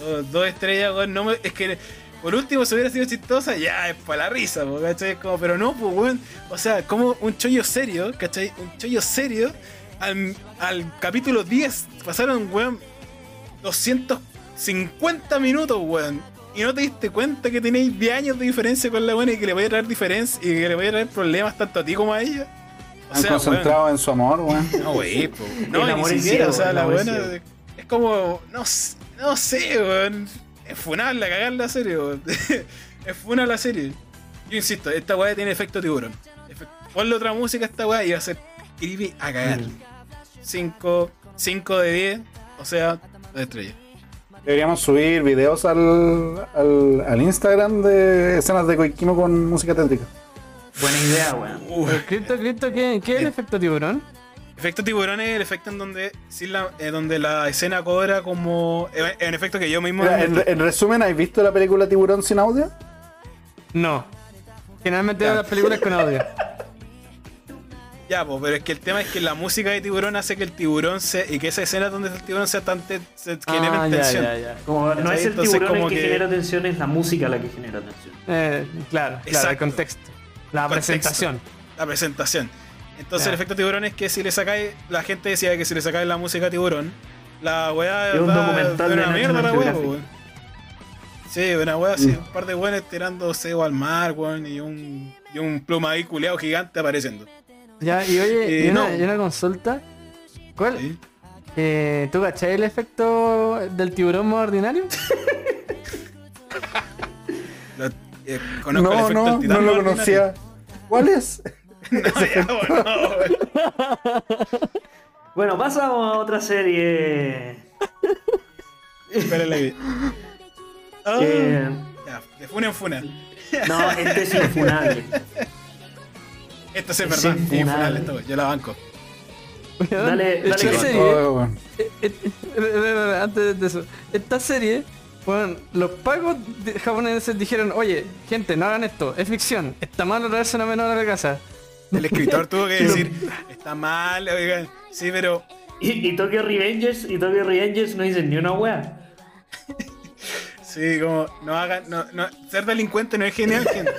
Speaker 2: weón. Dos, dos estrellas, weón. No me, es que por último, si hubiera sido chistosa, ya es para la risa, po, ¿cachai? Es Como, pero no, pues, weón. O sea, como un chollo serio, ¿cachai? Un chollo serio. Al, al capítulo 10 pasaron, weón, 250 minutos, weón. Y no te diste cuenta que tenéis 10 años de diferencia con la buena y que le voy a traer diferencia y que le voy a traer problemas tanto a ti como a ella. O
Speaker 3: Han
Speaker 2: sea,
Speaker 3: concentrado en su amor, weón. <laughs>
Speaker 2: No, güey, po. No,
Speaker 4: El
Speaker 2: ni
Speaker 4: amor es
Speaker 2: siquiera,
Speaker 4: ciego,
Speaker 2: o sea, la buena.
Speaker 4: ciego.
Speaker 2: Es como. No, no sé, weón. Es funable cagar la serie, weón. <laughs> es funable la serie. Yo insisto, esta weá tiene efecto tiburón. Ponle otra música a esta weá y va a ser creepy a cagar.
Speaker 4: Mm.
Speaker 2: 5 5 de 10, o sea, 2 estrellas.
Speaker 3: Deberíamos subir videos al, al, al Instagram de escenas de Koikimo con música tétrica.
Speaker 4: Buena idea, weón.
Speaker 1: Cripto, cripto, ¿qué, qué es el efecto tiburón?
Speaker 2: Efecto tiburón es el efecto en donde, la, eh, donde la escena cobra como. eh, En efecto que yo mismo.
Speaker 3: Mira, en, en resumen, ¿has visto la película Tiburón sin audio?
Speaker 1: No. Generalmente veo las películas con audio. <laughs>
Speaker 2: Ya, pues, pero es que el tema es que la música de tiburón hace que el tiburón se. y que esa escena donde está el tiburón sea tan te- se genere
Speaker 1: Ah, ya,
Speaker 2: tensión.
Speaker 1: ya, ya.
Speaker 4: Como no es el
Speaker 2: Entonces,
Speaker 4: tiburón el que,
Speaker 2: que-
Speaker 4: genera tensión, es la música la que genera tensión.
Speaker 1: Eh, claro, claro, el
Speaker 2: Exacto.
Speaker 1: contexto. La
Speaker 2: Contexto.
Speaker 1: presentación.
Speaker 2: La presentación. Entonces
Speaker 1: Ya.
Speaker 2: el efecto tiburón es que si le sacáis. La gente decía que si le sacáis la música a tiburón, la weá.
Speaker 4: Es un documental de
Speaker 2: una mierda la weá. Sí, una weá así,
Speaker 3: Mm.
Speaker 2: un par de weones tirando cebo al mar, weón, y un. y un pluma ahí culeado gigante apareciendo.
Speaker 1: Ya, y oye, <laughs>
Speaker 2: Eh,
Speaker 1: y, una,
Speaker 2: no.
Speaker 1: y una consulta. ¿Cuál?
Speaker 2: ¿sí?
Speaker 1: Eh, ¿Tú cachai el efecto del tiburón más ordinario? <laughs>
Speaker 2: Lo- eh, conozco el
Speaker 3: No,
Speaker 2: efecto
Speaker 3: no,
Speaker 2: del titán
Speaker 3: no lo
Speaker 2: ordinario.
Speaker 3: conocía. ¿Cuál es? <laughs>
Speaker 2: No, ya, bueno.
Speaker 4: Bueno, pasamos a otra serie.
Speaker 2: Espérale
Speaker 4: Eh,
Speaker 2: ya, de funa en funa.
Speaker 4: no, este es infunable.
Speaker 2: Esto sí es
Speaker 4: Es
Speaker 2: verdad.
Speaker 4: infunable.
Speaker 2: es infernal esto, yo la banco.
Speaker 4: Dale-
Speaker 1: Esta
Speaker 4: dale con
Speaker 1: serie,
Speaker 3: Oh, weón.
Speaker 1: eh, eh, eh, antes de eso, esta serie, bueno, los pagos japoneses dijeron, oye, gente, no hagan esto, es ficción, está malo traerse una menor a la casa.
Speaker 2: El escritor <laughs> tuvo que decir, está mal, oigan. Sí, pero
Speaker 4: Y, y Tokyo Revengers y Tokyo Revengers no dicen ni una wea.
Speaker 2: sí, como no hagan, no, no, ser delincuente no es genial, gente.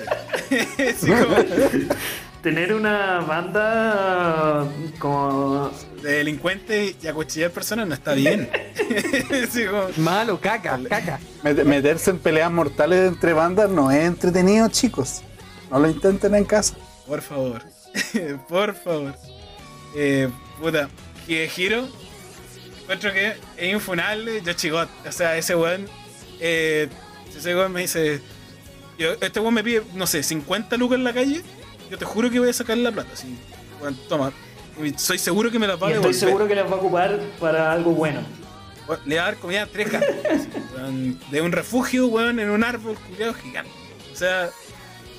Speaker 2: <laughs> sí, como, <laughs>
Speaker 4: Tener una banda como
Speaker 2: de delincuente y acuchillar personas no está bien. <laughs> sí, como,
Speaker 1: Malo, caca, caca.
Speaker 3: Met- Meterse en peleas mortales entre bandas no es entretenido, chicos. No lo intenten en casa.
Speaker 2: por favor, <laughs> por favor. Eh, puta, Hiro, encuentro que es infunable Yochigot. O sea, ese weón, eh, ese weón me dice, yo- este weón me pide, no sé, 50 lucas en la calle, yo te juro que voy a sacar la plata. Así, weón, toma. Soy seguro que me la va a
Speaker 4: estoy seguro que las va a ocupar para algo bueno.
Speaker 2: Le va a dar comida a tres gatos. de un refugio, weón, en un árbol culiado gigante. O sea,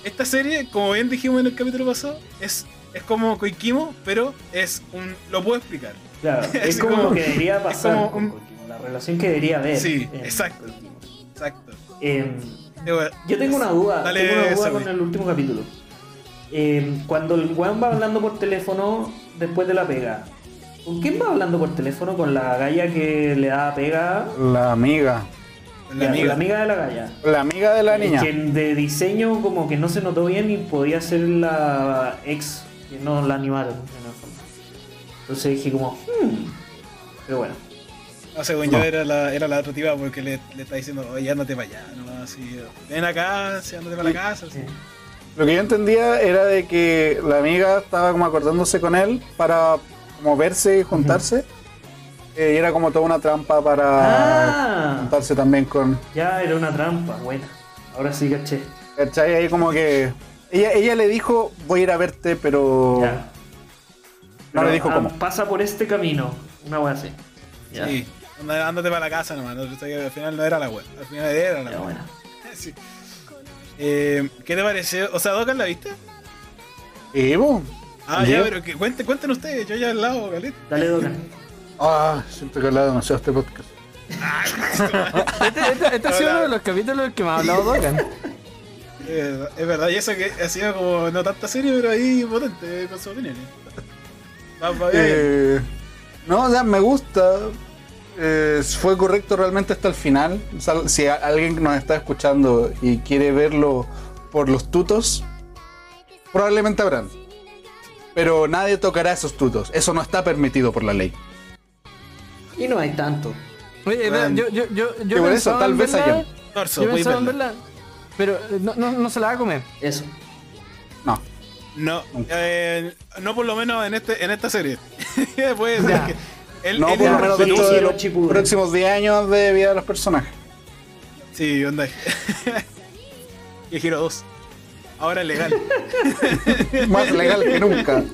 Speaker 2: esta serie, como bien dijimos en el capítulo pasado, es, es como Koikimo, pero es un. lo puedo explicar.
Speaker 4: Claro, <laughs> es como,
Speaker 2: como-
Speaker 4: lo que debería pasar
Speaker 2: como
Speaker 4: con Kojima, la relación que debería haber.
Speaker 2: Sí, exacto. Exacto.
Speaker 4: Em,
Speaker 2: Eh,
Speaker 4: yo tengo una duda,
Speaker 2: Dale,
Speaker 4: tengo una duda con el último capítulo. Em, cuando el weón va hablando por teléfono después de la pega, ¿Con quién va hablando por teléfono? Con la galla que le da pega.
Speaker 3: La amiga.
Speaker 2: La amiga.
Speaker 4: La amiga de la galla.
Speaker 3: La amiga de la niña.
Speaker 4: Que de diseño como que no se notó bien y podía ser la ex, que no la animaron. en el fondo. Entonces dije como, hmm. Pero bueno.
Speaker 2: No, según yo era la, era la otra tipa porque le, le está diciendo, oye, ándate para allá, no así, ven acá, sí, ándate para la casa. así.
Speaker 3: Lo que yo entendía era de que la amiga estaba como acordándose con él para como verse y juntarse. Eh, y era como toda una trampa para
Speaker 4: Ah,
Speaker 3: juntarse también con...
Speaker 4: ya era una trampa, buena. Ahora sí caché.
Speaker 3: ¿Cachai? Ahí como que... Ella, ella le dijo, voy a ir a verte, pero...
Speaker 4: Ya.
Speaker 3: No
Speaker 4: Pero,
Speaker 3: le dijo
Speaker 4: ah,
Speaker 3: cómo.
Speaker 4: Pasa por este camino. Una wea así. Ya.
Speaker 2: Sí, ándate para la casa nomás, no, al final no era la web, al final era la
Speaker 4: bueno. <laughs>
Speaker 2: Sí. Eh, ¿Qué te pareció? O sea, Dokan la viste?
Speaker 3: Boom.
Speaker 2: Ah, ya, pero que cuenten, cuenten ustedes, yo ya al lado, Galito.
Speaker 4: Dale, Dokan.
Speaker 3: Ah, siento que he hablado demasiado este podcast.
Speaker 1: Este, este- este ha sido uno de los capítulos que me ha hablado Dogan.
Speaker 2: Eh, es verdad, y eso que ha sido como no tanta serie, pero ahí potente con sus opiniones.
Speaker 3: Eh, no, o sea, me gusta. Eh, fue correcto realmente hasta el final. O sea, si a- alguien nos está escuchando y quiere verlo por los tutos, probablemente habrán. Pero nadie tocará esos tutos. Eso no está permitido por la ley.
Speaker 4: Y no hay tanto.
Speaker 1: Oye, yo, yo, yo, yo
Speaker 3: Y por eso, tal vez
Speaker 1: verla,
Speaker 3: hayan.
Speaker 2: Torso,
Speaker 1: Yo
Speaker 2: podéis
Speaker 1: pensaba en
Speaker 2: verla.
Speaker 1: verla, pero eh, no, no, no se la va a comer.
Speaker 4: Eso.
Speaker 3: No.
Speaker 2: No, eh, no por lo menos en este en esta serie. <laughs> Puede ser que él,
Speaker 3: No
Speaker 2: él
Speaker 3: por
Speaker 2: era
Speaker 3: lo menos
Speaker 2: feliz.
Speaker 3: dentro de
Speaker 4: Hicieron
Speaker 3: los próximos 10 años de vida de los personajes.
Speaker 2: Sí, onda. y <laughs> giro 2. Ahora es legal. <laughs>
Speaker 3: Más legal que nunca.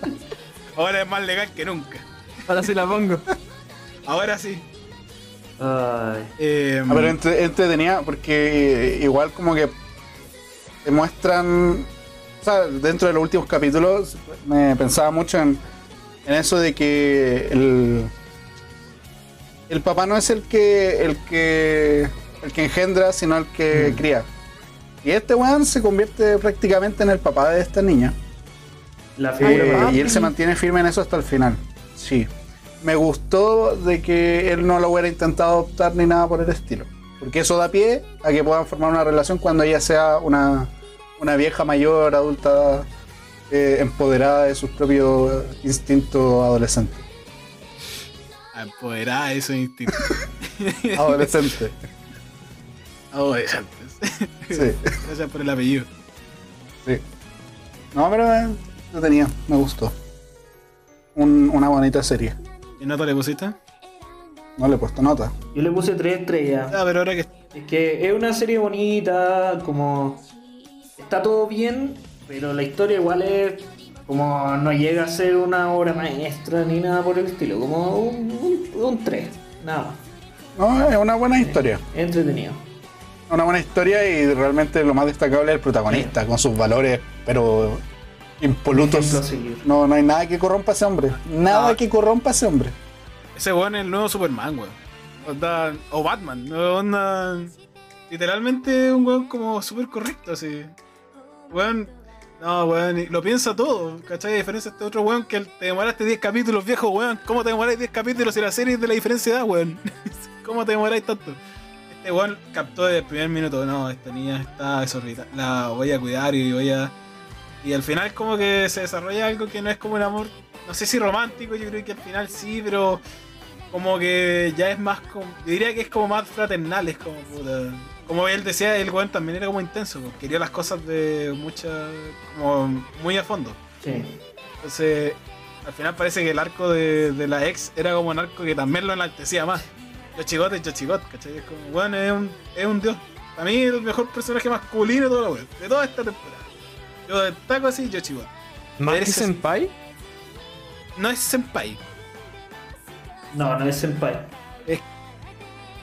Speaker 2: Ahora es más legal que nunca.
Speaker 1: Ahora sí la pongo.
Speaker 2: Ahora sí.
Speaker 4: Ay.
Speaker 2: Eh,
Speaker 3: A ver, entre, entretenida porque igual como que te muestran, o sea, dentro de los últimos capítulos me pensaba mucho en, en eso de que el, el papá no es el que el que el que engendra, sino el que cría. Y este weón se convierte prácticamente en el papá de esta niña.
Speaker 4: La figura
Speaker 3: Eh, y él se mantiene firme en eso hasta el final. Sí. Me gustó de que él no lo hubiera intentado adoptar ni nada por el estilo. Porque eso da pie a que puedan formar una relación cuando ella sea una, una vieja mayor, adulta, eh, empoderada de sus propios instintos adolescentes.
Speaker 2: Empoderada eso instinto. <laughs>
Speaker 3: Adolescente.
Speaker 2: Adolescentes.
Speaker 3: Sí,
Speaker 2: Gracias por el apellido.
Speaker 3: sí. No, pero eh, lo tenía, me gustó. Un- una bonita serie.
Speaker 2: ¿Qué nota le pusiste?
Speaker 3: No le he puesto nota.
Speaker 4: Yo le puse tres estrellas.
Speaker 2: Ah, pero ahora que.
Speaker 4: Es que es una serie bonita, como está todo bien, pero la historia igual es como no llega a ser una obra maestra ni nada por el estilo, como un, un, un 3, nada más.
Speaker 3: No, es una buena historia.
Speaker 4: Es entretenido.
Speaker 3: Una buena historia y realmente lo más destacable es el protagonista, con sus valores, pero impolutos. No, no hay nada que corrompa a ese hombre. Nada
Speaker 2: Ah.
Speaker 3: que corrompa a ese hombre.
Speaker 2: Ese weón es el nuevo Superman, weón. O Batman. Onda. Literalmente un weón como súper correcto, así. Weón. No, weón, y lo piensa todo, ¿cachai? A diferencia de este otro weón que te demoraste 10 capítulos, viejo, weón. ¿Cómo te demoráis 10 capítulos si la serie es de la diferencia de edad, weón? <laughs> ¿Cómo te demoráis tanto? Este weón captó desde el primer minuto, no, esta niña está desorbitada, la voy a cuidar y voy a... Y al final como que se desarrolla algo que no es como un amor, no sé si romántico, yo creo que al final sí, pero como que ya es más como, yo diría que es como más fraternal, es como puta. Como él decía, el weón también era como intenso, pues, quería las cosas de mucha, como muy a fondo.
Speaker 4: Sí.
Speaker 2: Entonces, al final parece que el arco de, de la ex era como un arco que también lo enaltecía más. Yochigot es Yochigot, ¿cachai? Es como, weón, es un, es un dios. Para mí el mejor personaje masculino de toda la web, de toda esta temporada. Yo destaco así Yochigot.
Speaker 1: ¿Más que Senpai?
Speaker 2: No es Senpai,
Speaker 4: No, no es Senpai.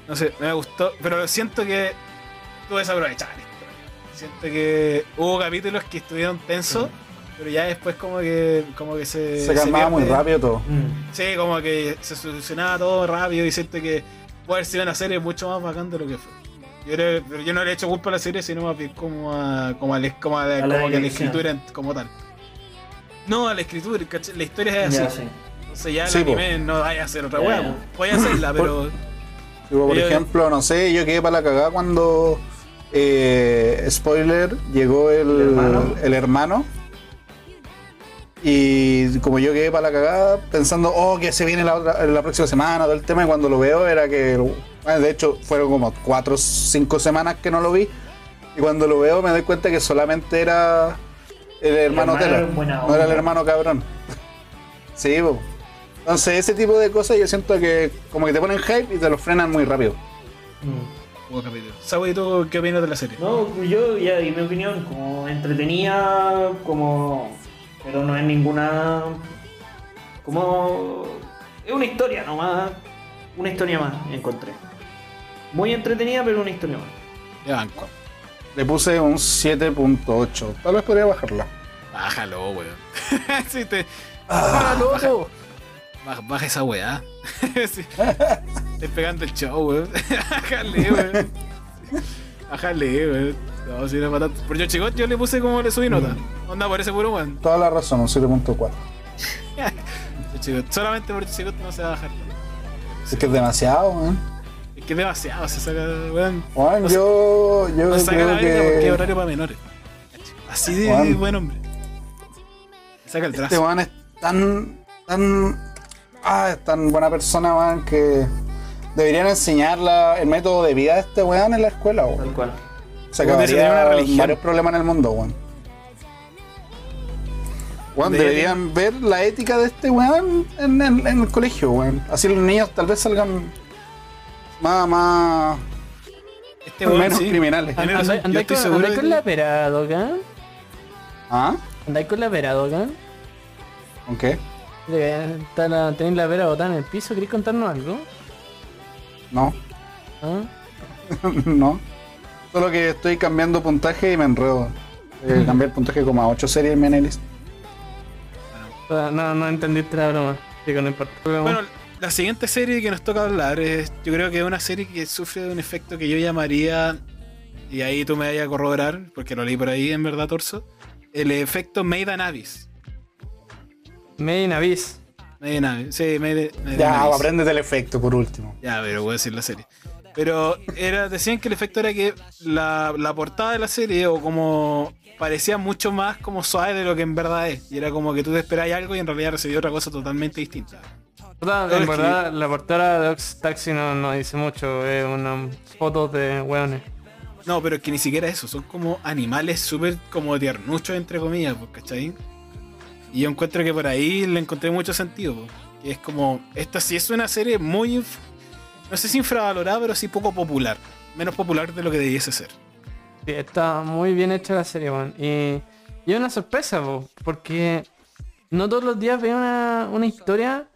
Speaker 2: No sé, me gustó, pero siento que tuve desaprovechar. Siento que hubo capítulos que estuvieron tensos, pero ya después como que como que se
Speaker 3: Se calmaba muy rápido todo.
Speaker 4: Mm.
Speaker 2: Sí, como que se solucionaba todo rápido y siento que puede haber sido una serie mucho más bacán de lo que fue. Yo, creo- pero yo no le he hecho culpa a la serie, sino más bien como a, como a, la- como a la-
Speaker 4: A la
Speaker 2: como que a la
Speaker 4: dirección.
Speaker 2: escritura como tal. No, a la escritura, la historia es así.
Speaker 4: Ya, sí.
Speaker 2: Entonces ya el
Speaker 3: Sí, po.
Speaker 2: anime no vaya a hacer otra weá, po. Voy a hacerla, <laughs> pero.
Speaker 3: Tipo, por
Speaker 2: Yo-
Speaker 3: ejemplo, no sé, yo quedé para la cagada cuando, eh, spoiler, llegó el,
Speaker 4: ¿El hermano?
Speaker 3: el hermano. Y como yo quedé para la cagada, pensando, oh, que se viene la, otra, la próxima semana, todo el tema, y cuando lo veo era que, bueno, de hecho, fueron como 4 o 5 semanas que no lo vi. Y cuando lo veo me doy cuenta que solamente era el hermano
Speaker 4: buena
Speaker 3: no era el hermano cabrón. <laughs> sí, po. Entonces ese tipo de cosas yo siento que como que te ponen hype y te lo frenan muy rápido.
Speaker 4: Mm.
Speaker 2: Capítulo. Sabo, ¿y tú qué opinas de la serie?
Speaker 4: No, yo ya di mi opinión, como entretenida, como. Pero no es ninguna. Como. Es una historia nomás. Una historia más, encontré. Muy entretenida, pero una historia más.
Speaker 2: Ya banco.
Speaker 3: Le puse un 7.8. Tal vez podría bajarla.
Speaker 2: Bájalo, weón. <laughs> sí, te.
Speaker 1: ¡Ah, loco!
Speaker 2: Baja, baja esa weá. <laughs> Estoy pegando el show, weón. <laughs> Bájale, weón. Bájale, weón. No, si no patata. Por yo chico, yo le puse como le subí nota. Onda, por ese puro weón.
Speaker 3: Toda la razón, un 7.4.
Speaker 2: Yo chico, solamente por chico no se va a bajar.
Speaker 3: Es que es demasiado, weón.
Speaker 2: Es que es demasiado, se saca, weón.
Speaker 3: Bueno,
Speaker 2: No
Speaker 3: yo, yo
Speaker 2: No saca la
Speaker 3: creo
Speaker 2: verga porque es
Speaker 3: que
Speaker 2: horario para menores. Así de
Speaker 3: Juan.
Speaker 2: buen hombre. Saca el
Speaker 3: este
Speaker 2: trazo.
Speaker 3: weón es tan, tan, ah, es tan buena persona, weón, que deberían enseñar la- el método de vida de este weón en la escuela, weón.
Speaker 4: Tal cual.
Speaker 3: Se
Speaker 2: que se tenía una
Speaker 3: acabaría
Speaker 2: religión.
Speaker 3: varios problemas en el mundo, weón. Weón,
Speaker 2: De-
Speaker 3: deberían ver la ética de este weón en, el- en el colegio, weón. Así los niños tal vez salgan más, más,
Speaker 2: Este weón,
Speaker 3: menos
Speaker 2: sí.
Speaker 3: criminales.
Speaker 1: ¿Andáis con,
Speaker 2: de
Speaker 1: con la?
Speaker 3: ¿Ah?
Speaker 1: ¿Andáis con la pera, Doca?
Speaker 3: ¿Con qué?
Speaker 1: Está la- ¿Tenéis la pera botada en el piso? ¿Queréis contarnos algo?
Speaker 3: No,
Speaker 1: ¿Ah? <laughs>
Speaker 3: no. Solo que estoy cambiando puntaje y me enredo. Eh, <laughs> cambié el puntaje como a 8 series en mi análisis.
Speaker 1: Ah, No, no entendiste la broma. Digo, no importa.
Speaker 2: Bueno, la siguiente serie que nos toca hablar es, yo creo que es una serie que sufre de un efecto que yo llamaría, y ahí tú me vayas a corroborar, porque lo leí por ahí en verdad, Torso, el efecto Made in Abyss.
Speaker 1: Made in Abyss.
Speaker 2: Made in Abyss, sí, Made, Made in
Speaker 3: Ya,
Speaker 2: Abyss.
Speaker 3: apréndete el efecto por último.
Speaker 2: Ya, pero voy a decir la serie. Pero era, decían que el efecto era que la, la portada de la serie, o como parecía mucho más como suave de lo que en verdad es. Y era como que tú te esperabas algo y en realidad recibí otra cosa totalmente distinta.
Speaker 1: En
Speaker 2: es que-
Speaker 1: verdad, la portada de Ox Taxi no, no dice mucho. Es una foto de weones.
Speaker 2: No, pero es que ni siquiera eso, son como animales súper como tiernuchos, entre comillas, pues, ¿cachai? Y yo encuentro que por ahí le encontré mucho sentido, es como, esta sí es una serie muy, no sé si infravalorada, pero sí poco popular, menos popular de lo que debiese ser.
Speaker 1: Sí, está muy bien hecha la serie, weón. Y, y es una sorpresa, po, porque no todos los días veo una, una historia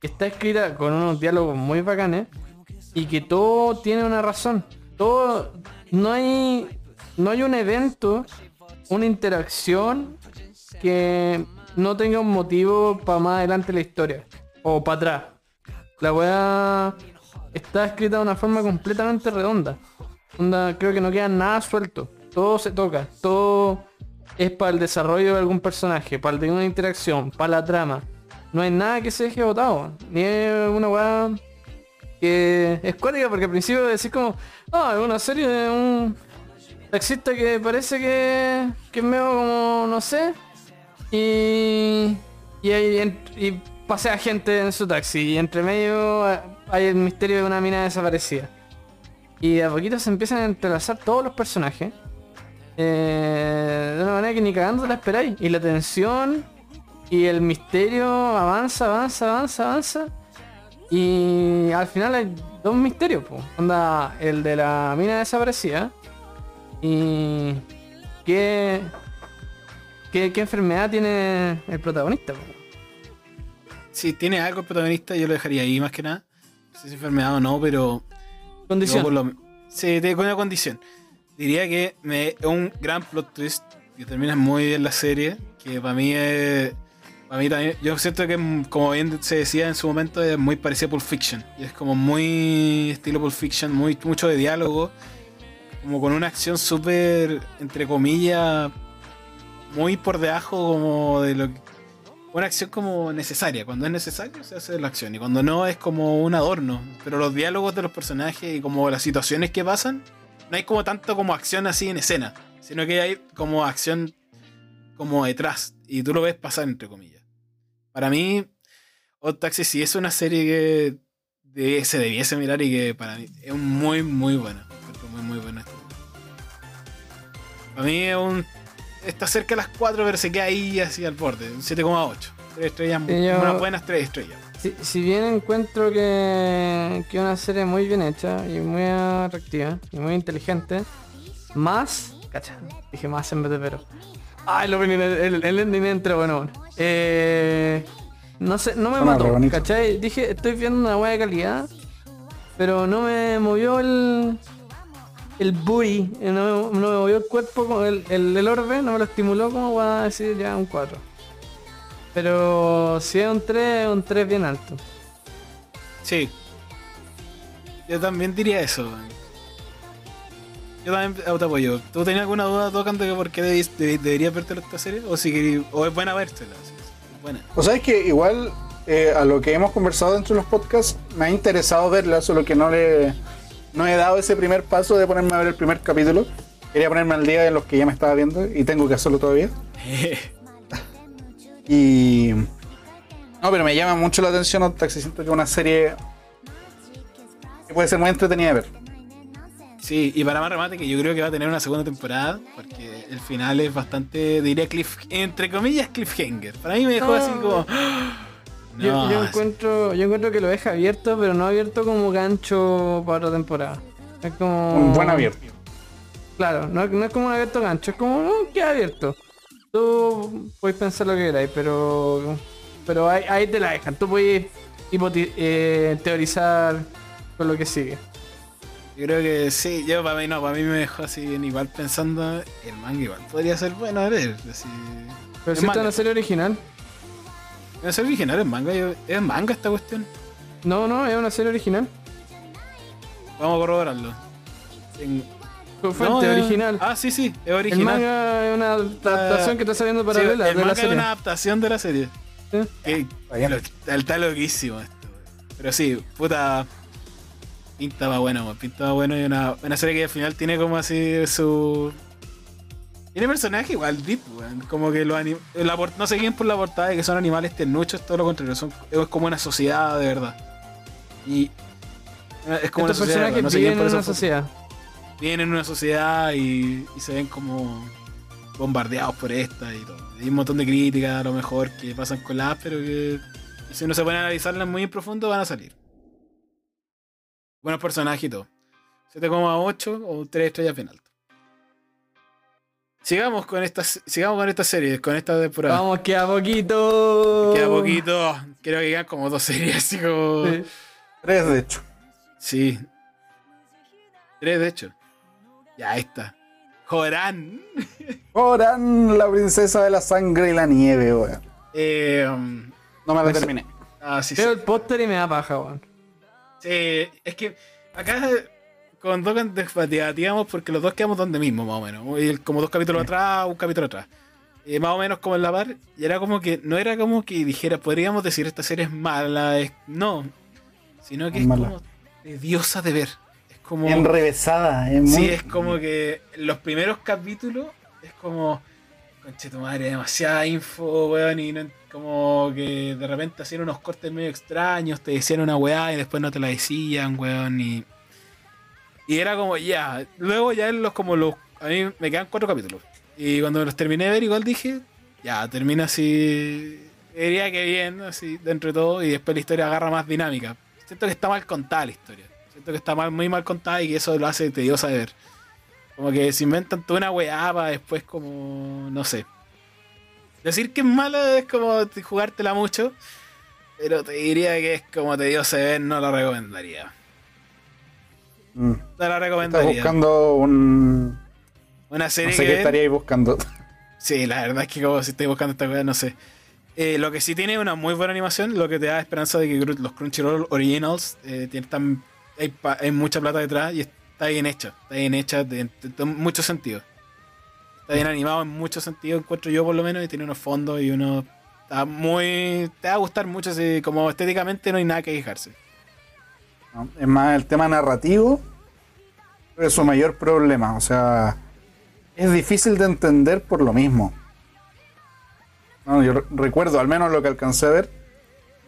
Speaker 1: que está escrita con unos diálogos muy bacanes y que todo tiene una razón. Todo, no hay, no hay un evento, una interacción que no tenga un motivo para más adelante la historia o para atrás. La weá está escrita de una forma completamente redonda. Onda, creo que no queda nada suelto. Todo se toca. Todo es para el desarrollo de algún personaje, para el de una interacción, para la trama. No hay nada que se deje botado. Ni una weá que es cuática porque al principio decís como, ah, es una serie de un taxista que parece que, que es medio como, no sé. Y, y, y pasea gente en su taxi. Y entre medio eh, hay el misterio de una mina desaparecida. Y de a poquito se empiezan a entrelazar todos los personajes. eh, de una manera que ni cagando la esperáis. Y la tensión y el misterio avanza, avanza, avanza, avanza. Y al final hay dos misterios, po. Onda, el de la mina desaparecida. Y qué, qué, qué enfermedad tiene el protagonista.
Speaker 2: Si tiene algo el protagonista, yo lo dejaría ahí más que nada. No sé si es enfermedad o no, pero
Speaker 1: Condición.
Speaker 2: Lo- sí, tengo una condición. Diría que es un gran plot twist que termina muy bien la serie. Que para mí es. Para mí también. Yo siento que, como bien se decía en su momento, es muy parecido a Pulp Fiction. Y es como muy estilo Pulp Fiction, muy, mucho de diálogo. Como con una acción súper, entre comillas, muy por debajo como de lo que. una acción como necesaria. Cuando es necesario se hace la acción y cuando no es como un adorno. Pero los diálogos de los personajes y como las situaciones que pasan, no hay como tanto como acción así en escena, sino que hay como acción como detrás y tú lo ves pasar entre comillas. Para mí, Odd Taxi sí es una serie que se debiese mirar y que para mí es muy muy buena. Muy muy buena. Para mí es un está cerca de las 4 pero se queda ahí así al borde, un 7,8. Tres estrellas,
Speaker 1: Sí, yo-
Speaker 2: unas buenas 3 estrellas.
Speaker 1: Si, si bien encuentro que, que es una serie muy bien hecha y muy atractiva y muy inteligente, más, cacha, dije más en vez de pero. Ay, el, opening, el, el ending entra bueno. bueno. Eh, no sé, no me
Speaker 3: Suena
Speaker 1: mató. ¿cachai? Dije, estoy viendo una buena calidad, pero no me movió el el booty, eh, no, me- no me movió el cuerpo, como el, el, el orbe, no me lo estimuló como para decir ya un 4. Pero si es un 3, es un 3 bien alto.
Speaker 2: Sí. Yo también diría eso. Yo también te apoyo. ¿Tú tenías alguna duda tocando de por qué debis- deb- deberías verte esta serie? ¿O, si querí- o es buena vértela? Sí, es buena.
Speaker 3: O sea, es que igual eh, a lo que hemos conversado dentro de los podcasts, me ha interesado verla, solo que no le no he dado ese primer paso de ponerme a ver el primer capítulo. Quería ponerme al día de los que ya me estaba viendo y tengo que hacerlo todavía. <laughs> Y. No, pero me llama mucho la atención Odd Taxi. Siento que es una serie que puede ser muy entretenida de ver.
Speaker 2: Sí, y para más remate que yo creo que va a tener una segunda temporada, porque el final es bastante, diría, cliff, entre comillas, cliffhanger. Para mí me dejó así
Speaker 1: No.
Speaker 2: como...
Speaker 1: Yo,
Speaker 2: No,
Speaker 1: yo
Speaker 2: es-
Speaker 1: encuentro, yo encuentro que lo deja abierto, pero no abierto como gancho para otra temporada. Es como.
Speaker 3: Un buen abierto.
Speaker 1: Claro, no, no es como un abierto gancho, es como, no, queda abierto. Tú puedes pensar lo que queráis, pero. Pero ahí, ahí te la dejan. Tú puedes eh, teorizar con lo que sigue.
Speaker 2: Yo creo que sí, yo para mí no, para mí me dejó así bien igual pensando, el manga igual podría ser bueno a ver, así...
Speaker 1: Pero si esta es
Speaker 2: manga.
Speaker 1: una serie original.
Speaker 2: ¿Es ser original en manga? ¿Es manga esta cuestión?
Speaker 1: No, no, es una serie original.
Speaker 2: Vamos a corroborarlo. En-
Speaker 1: Fue fuente
Speaker 2: No, es-
Speaker 1: original.
Speaker 2: Ah, sí, sí, es
Speaker 1: el
Speaker 2: original.
Speaker 1: manga es una adaptación
Speaker 2: Ah,
Speaker 1: que está saliendo
Speaker 2: Sí,
Speaker 1: paralela
Speaker 2: el
Speaker 1: de la
Speaker 2: manga es
Speaker 1: serie.
Speaker 2: una adaptación de la serie.
Speaker 1: Sí.
Speaker 2: Que-
Speaker 3: Está
Speaker 2: lo- loquísimo esto. Pero sí, puta. Pinta va bueno, pinta va bueno y una, una serie que al final tiene como así su. Tiene personaje igual deep, weón. Como que los la no se guíen por la portada de que son animales ternuchos, todo lo contrario. Son, es como una sociedad de verdad. Y. eh, Es como una
Speaker 1: Estos
Speaker 2: sociedad.
Speaker 1: personajes
Speaker 2: no
Speaker 1: viven
Speaker 2: por
Speaker 1: en una sociedad.
Speaker 2: Viven en una sociedad y, y se ven como bombardeados por esta y todo. Hay un montón de críticas a lo mejor que pasan con las, pero que si uno se pone a analizarlas muy en profundo van a salir. Buenos personajes y todo. 7,8 o 3 estrellas bien alto. Sigamos con esta, sigamos con esta serie, con esta temporada.
Speaker 1: Vamos, queda poquito.
Speaker 2: Queda poquito. Creo que quedan como dos series, así como.
Speaker 1: Sí.
Speaker 3: Tres, de hecho.
Speaker 2: Sí. Tres, de hecho. Ya, está. Joran.
Speaker 3: Oran, la princesa de la sangre y la nieve, weón.
Speaker 2: Eh, um,
Speaker 3: No me la terminé.
Speaker 2: ah, sí, sí.
Speaker 1: Veo el póster y me da paja, weón.
Speaker 2: Sí, es que acá con dos debatíamos porque los dos quedamos donde mismo, más o menos. Y Como dos capítulos atrás, un capítulo atrás. Eh, más o menos como en la par. Y era como que, no era como que dijera, podríamos decir esta serie es mala, es, no. Sino que
Speaker 3: Es
Speaker 2: es como tediosa de ver. Es como...
Speaker 3: Enrevesada, es muy.
Speaker 2: Sí, es como que los primeros capítulos es como, conche tu madre, demasiada info, weón, y no- como que de repente hacían unos cortes medio extraños, te decían una weá y después no te la decían, weón, y. Y era como, ya, luego ya los como los. A mí me quedan cuatro capítulos. Y cuando los terminé de ver, igual dije, ya, termina así. Diría que bien, así, dentro de todo, y después la historia agarra más dinámica. Siento que está mal contada la historia. Siento que está mal, muy mal contada y que eso lo hace tediosa de ver. Como que se inventan toda una weá para después como. no sé. Decir que es mala es como jugártela mucho. Pero te diría que es como tediosa de ver, no la recomendaría.
Speaker 3: Mm.
Speaker 2: No la
Speaker 3: Estás buscando un.
Speaker 2: Una
Speaker 3: No
Speaker 2: serie
Speaker 3: sé
Speaker 2: que
Speaker 3: qué estaríais buscando. <laughs>
Speaker 2: Sí, la verdad es que como si estoy buscando esta weá, no sé. Eh, lo que sí tiene una muy buena animación, lo que te da esperanza de que los Crunchyroll Originals eh, tienen tan- hay, mucha plata detrás y está bien hecha. Está bien hecha de muchos sentidos. Está bien animado en muchos sentidos, encuentro yo por lo menos, y tiene unos fondos y unos Está muy. Te va a gustar mucho, así como estéticamente no hay nada que quejarse.
Speaker 3: Es más el tema narrativo, es su mayor problema. O sea, es difícil de entender por lo mismo. No, yo re- recuerdo, al menos lo que alcancé a ver,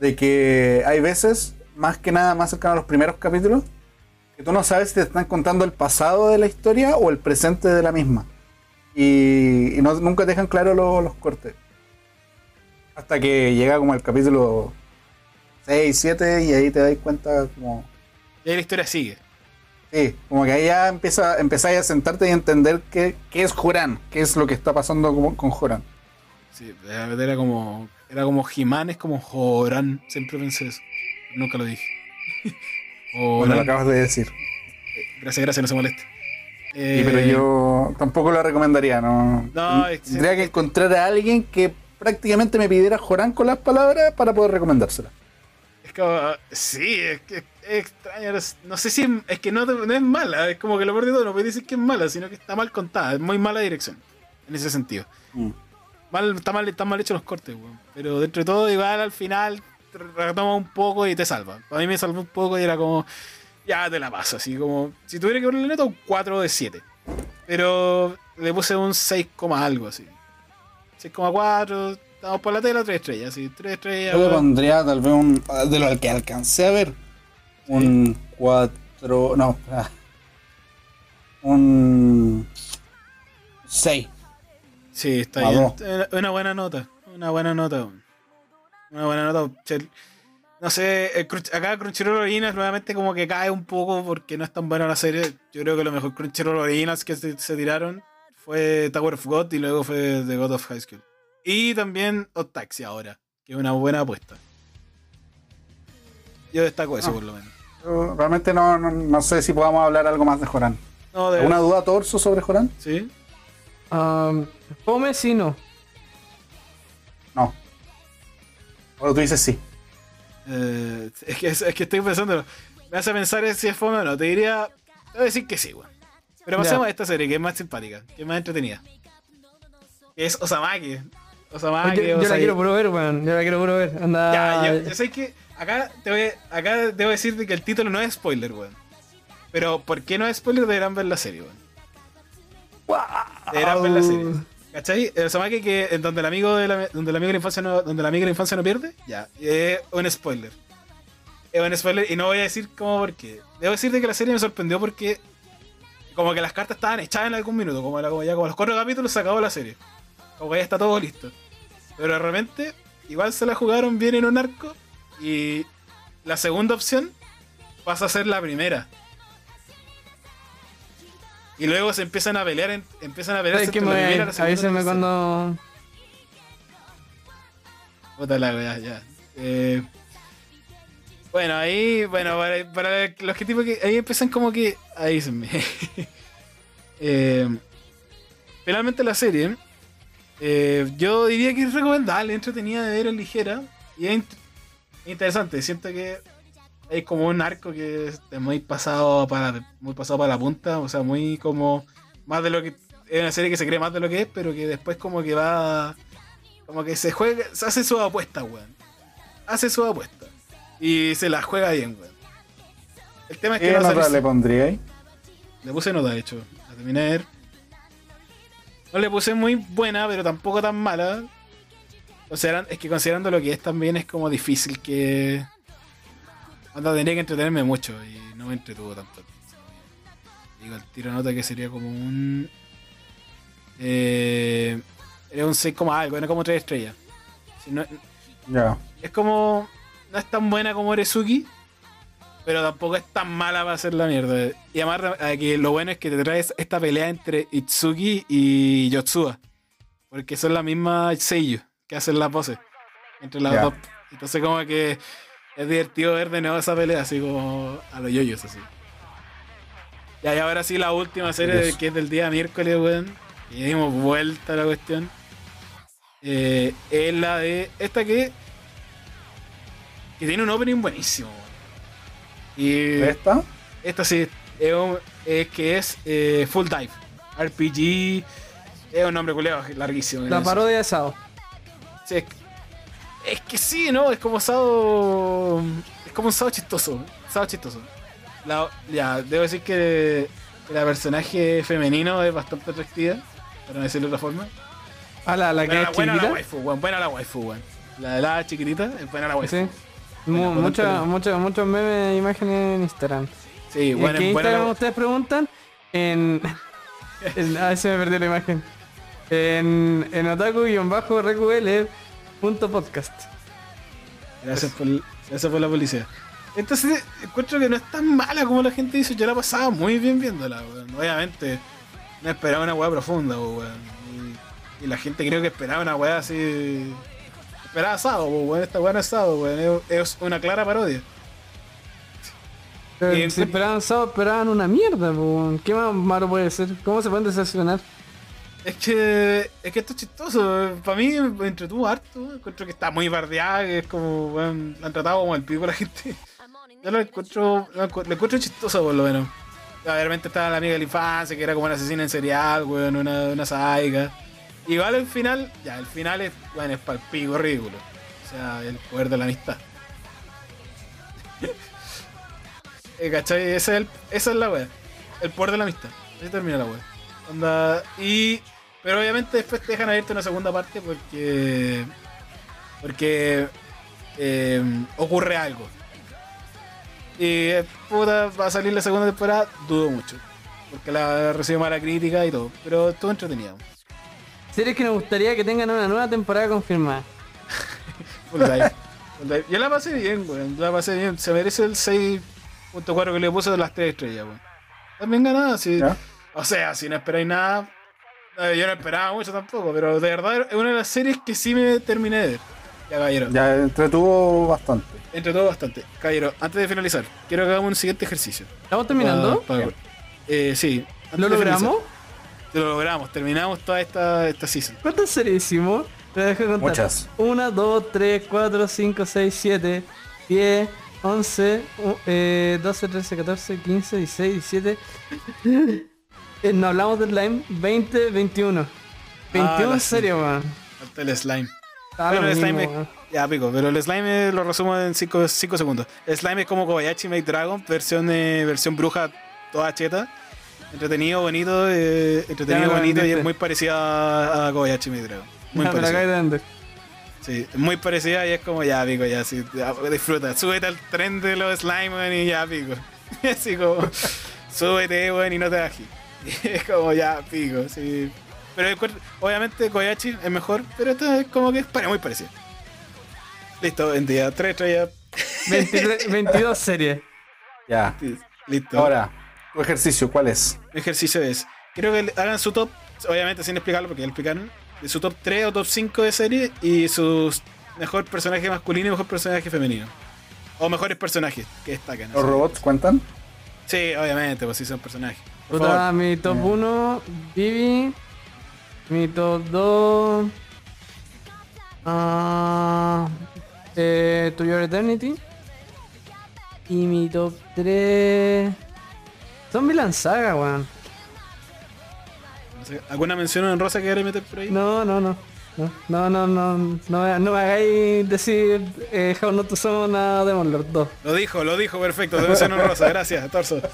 Speaker 3: de que hay veces, más que nada, más cercano a los primeros capítulos, que tú no sabes si te están contando el pasado de la historia o el presente de la misma. Y, y no- nunca dejan claro lo- los cortes. Hasta que llega como el capítulo 6, 7 y ahí te das cuenta como...
Speaker 2: Y ahí la historia sigue.
Speaker 3: Sí, como que ahí ya empieza, empezáis a sentarte y a entender qué, qué es Joran, qué es lo que está pasando con, con Joran.
Speaker 2: Sí, era como. Era como Jimán, es como Joran. Siempre pensé eso. Nunca lo dije. <laughs>
Speaker 3: Bueno, lo acabas de decir.
Speaker 2: Gracias, gracias, no se moleste.
Speaker 3: Sí,
Speaker 2: Eh,
Speaker 3: pero yo tampoco lo recomendaría, ¿no?
Speaker 2: No, es-
Speaker 3: Tendría que encontrar a alguien que prácticamente me pidiera Joran con las palabras para poder recomendársela.
Speaker 2: Es como. Sí, es que es- No sé si. Es que no, no es mala. Es como que lo peor de todo no puede decir que es mala, sino que está mal contada. Es muy mala dirección. En ese sentido.
Speaker 3: Mm.
Speaker 2: Mal, está mal, están mal hechos los cortes, weón. Pero dentro de todo, igual al final te retoma un poco y te salva. A mí me salvó un poco y era como. Ya te la paso, así como. Si tuviera que ponerle nota, un 4 de 7. Pero le puse un 6, coma algo así. 6,4. Estamos por la tela, 3 estrellas, así. 3 estrellas.
Speaker 3: Yo le pondría tal vez un. De lo que alcancé a ver. Un 4. No. Un. 6.
Speaker 2: Sí, está
Speaker 3: A
Speaker 2: bien. Una buena nota. Una buena nota. Una buena nota. No sé, el Crunch- acá Crunchyroll Originals nuevamente como que cae un poco porque no es tan buena la serie. Yo creo que lo mejor Crunchyroll Originals que se, se tiraron fue Tower of God y luego fue The God of High School. Y también Odd Taxi ahora, que es una buena apuesta. Yo destaco eso por lo menos.
Speaker 3: Yo realmente no, no, no sé si podamos hablar algo más de Joran.
Speaker 2: No, de
Speaker 3: ¿Alguna duda, Torso, sobre Joran?
Speaker 2: ¿Sí?
Speaker 1: Um, Fome sí no.
Speaker 3: No. Ahora tú dices sí.
Speaker 2: Eh, es, que, es que estoy pensando. Me hace pensar si es fome o no. Te diría. Te voy a decir que sí, weón. Pero pasemos a esta serie que es más simpática, que es más entretenida. Que es Osamaki. Osamaki,
Speaker 1: yo, yo la quiero puro ver, weón. Yo la quiero puro ver. Anda.
Speaker 2: Ya, yo, yo sé que acá, te voy, acá debo decirte que el título no es spoiler, weón. Pero ¿por qué no es spoiler? Deberán ver la serie, weón. Deberán ver la serie. ¿Cachai? El Osamaki que en donde el amigo de la, donde el amigo de la infancia no, donde el amigo de la infancia no pierde, ya, es un spoiler. Es un spoiler y no voy a decir cómo por qué. Debo decirte que la serie me sorprendió porque como que las cartas estaban echadas en algún minuto, como, ya como los cuatro capítulos se acabó la serie. Como que ya está todo listo. Pero de repente, igual se la jugaron bien en un arco y la segunda opción pasa a ser la primera. Y luego se empiezan a pelear, en- empiezan a pelear
Speaker 1: Es que me,
Speaker 2: primera, la
Speaker 1: avísenme cuando.
Speaker 2: Puta la wea, ya. Eh, bueno, ahí, bueno, para, para los que tipo que. Ahí empiezan como que. Ahí se me. <laughs> eh, finalmente la serie. eh, yo diría que es recomendable, entretenida de ver, ligera. Y es interesante. Siento que hay como un arco que es muy pasado para muy pasado para la punta. O sea, muy como. Más de lo que. Es una serie que se cree más de lo que es, pero que después como que va. Como que se juega, se hace su apuesta, weón. Hace su apuesta. Y se la juega bien, weón. El tema es que
Speaker 3: ¿Qué
Speaker 2: no
Speaker 3: nota le pondría ahí?
Speaker 2: le puse nota, de hecho. La terminé de ver. No le puse muy buena, pero tampoco tan mala. Consideran- es que considerando lo que es también es como difícil que... Anda, tendría que entretenerme mucho y no me entretuvo tanto. Digo, el tiro nota que sería como un... Eh, era un 6, como algo, era como 3 estrellas. Si no- es como. No es tan buena como Erezuki, pero tampoco es tan mala para hacer la mierda. Y además, que lo bueno es que te traes esta pelea entre Itsuki y Yotsuba, porque son la misma Seiyu que hacen la pose entre las
Speaker 3: Ya.
Speaker 2: dos. Entonces, como que es divertido ver de nuevo esa pelea, así como a los yoyos, así. Ya, y ahora sí, la última serie
Speaker 3: Dios.
Speaker 2: que es del día miércoles, weón. Y dimos vuelta a la cuestión. Eh, es la de. Esta que. Que tiene un opening buenísimo, weón. Y.
Speaker 3: ¿Esta?
Speaker 2: Esta sí. Es, un- es que es eh, Full Dive. RPG. Es un nombre culeado larguísimo.
Speaker 1: La parodia de Sao.
Speaker 2: Sí, es- Es que sí, ¿no? Es como Sado. Es como un Sado chistoso. Sado chistoso. La- ya, debo decir que la personaje femenino es bastante atractiva, para no decirlo de otra forma.
Speaker 1: Ah, la, la que
Speaker 2: Buena,
Speaker 1: es
Speaker 2: buena la waifu. Buena la waifu, weón. La de la chiquitita es buena la waifu.
Speaker 1: Sí.
Speaker 2: Buena,
Speaker 1: Mu-
Speaker 2: buena
Speaker 1: mucho- mucho- muchos memes e imágenes en Instagram.
Speaker 2: Sí,
Speaker 1: ¿Y
Speaker 2: buena,
Speaker 1: ¿En qué
Speaker 2: buena
Speaker 1: Instagram
Speaker 2: la-
Speaker 1: ustedes preguntan? En... <laughs> en ah, se me perdió la imagen. En, en otaku-reql.podcast.
Speaker 2: Gracias por, gracias por la policía. Entonces, encuentro que no es tan mala como la gente dice. Yo la pasaba muy bien viéndola, weón. Obviamente, no esperaba una weá profunda, weón. Y, y la gente creo que esperaba una weá así. Esperaba asado, weón. Esta weá no es asado, weón. Es, una clara parodia.
Speaker 1: Pero
Speaker 2: Y-
Speaker 1: si esperaban sábado, esperaban una mierda, po. ¿qué más malo puede ser? ¿Cómo se pueden decepcionar?
Speaker 2: Es que, es que esto es chistoso. Para mí me entretuvo harto. Encuentro que está muy bardeada, que es como, weón, la han tratado como el pico la gente. Yo lo encuentro, lo encu- lo encuentro chistoso por lo menos. Obviamente estaba la amiga de la infancia, que era como una asesina en serial, weón, una, una sádica. Igual el final, ya, el final es, bueno, es pal pico ridículo. O sea, el poder de la amistad. <laughs> Eh, ¿Cachai? Ese es el- esa es la wea. El poder de la amistad. Así termina la wea. Onda, y. Pero obviamente después te dejan abierto una segunda parte porque. Porque. eh, ocurre algo. Y puta, va a salir la segunda temporada, dudo mucho. Porque la recibió mala crítica y todo. Pero todo entretenido.
Speaker 1: Series que nos gustaría que tengan una nueva temporada confirmada. <laughs>
Speaker 2: Full. Yo la pasé bien, weón. La pasé bien. Se merece el 6.4 que le puse de las 3 estrellas, weón. También ganada, sí.
Speaker 3: ¿Ya?
Speaker 2: O sea, si no esperáis nada. eh, Yo no esperaba mucho tampoco, pero de verdad es una de las series que sí me terminé de ver. Ya, caballero.
Speaker 3: Ya entretuvo bastante.
Speaker 2: Entre todo bastante. Caballero, antes de finalizar, quiero que hagamos un siguiente ejercicio.
Speaker 1: ¿Estamos terminando?
Speaker 2: Pa- pa- eh, sí.
Speaker 1: ¿Lo logramos?
Speaker 2: Lo logramos, terminamos toda esta, esta season.
Speaker 1: ¿Cuántas series hicimos? Te dejo contar.
Speaker 3: Muchas.
Speaker 1: 1, 2, 3, 4, 5, 6, 7, 10, 11, u- eh, 12, 13, 14, 15, 16, 17. Eh, no hablamos del slime. 20, 21. 21
Speaker 2: la
Speaker 1: en serio, weón.
Speaker 2: Falta el slime.
Speaker 1: Ah,
Speaker 2: Bueno,
Speaker 1: lo
Speaker 2: el
Speaker 1: mismo,
Speaker 2: slime es-
Speaker 1: weón.
Speaker 2: Ya, pico, pero el slime lo resumo en 5 segundos. El slime es como Kobayashi Make Dragon, versión, eh, versión bruja toda cheta. Entretenido, bonito, eh, entretenido, bonito y es muy parecida a Kobayashi Make Dragon. Muy
Speaker 1: acá
Speaker 2: parecida. Sí, muy parecida y es como ya, pico, ya, sí, ya, disfruta. Súbete al tren de los slime, weón, y ya, pico. <laughs> Así como, súbete, weón, y no te bajes. <laughs> es como ya, pico, sí. Pero obviamente Kobayashi es mejor, pero esto es como que es muy parecido. Listo, en día 3 estrellas.
Speaker 1: 23 22 series.
Speaker 3: Ya.
Speaker 2: Listo.
Speaker 3: Ahora, tu ejercicio, ¿cuál es?
Speaker 2: Mi ejercicio es, quiero que hagan su top, obviamente sin explicarlo porque ya lo explicaron, de su top 3 o top 5 de serie y sus mejor personaje masculino y mejor personaje femenino. O mejores personajes que destacan.
Speaker 3: ¿Los robots cuentan?
Speaker 2: Sí, obviamente, pues sí son personajes.
Speaker 1: Puta, mi top
Speaker 3: Ya.
Speaker 1: 1, Vivi. Mi top 2. Ah, eh, To Your Eternity. Y mi top 3. Son Villain Saga, weón.
Speaker 2: ¿Alguna mención en rosa que quieras meter por ahí?
Speaker 1: No, no, no. No, no, no, no, no, me- no me hagáis decir eh, How Not to Summon a Demon Lord 2.
Speaker 2: Lo dijo, lo dijo, perfecto. En rosa, gracias, Torso. <laughs>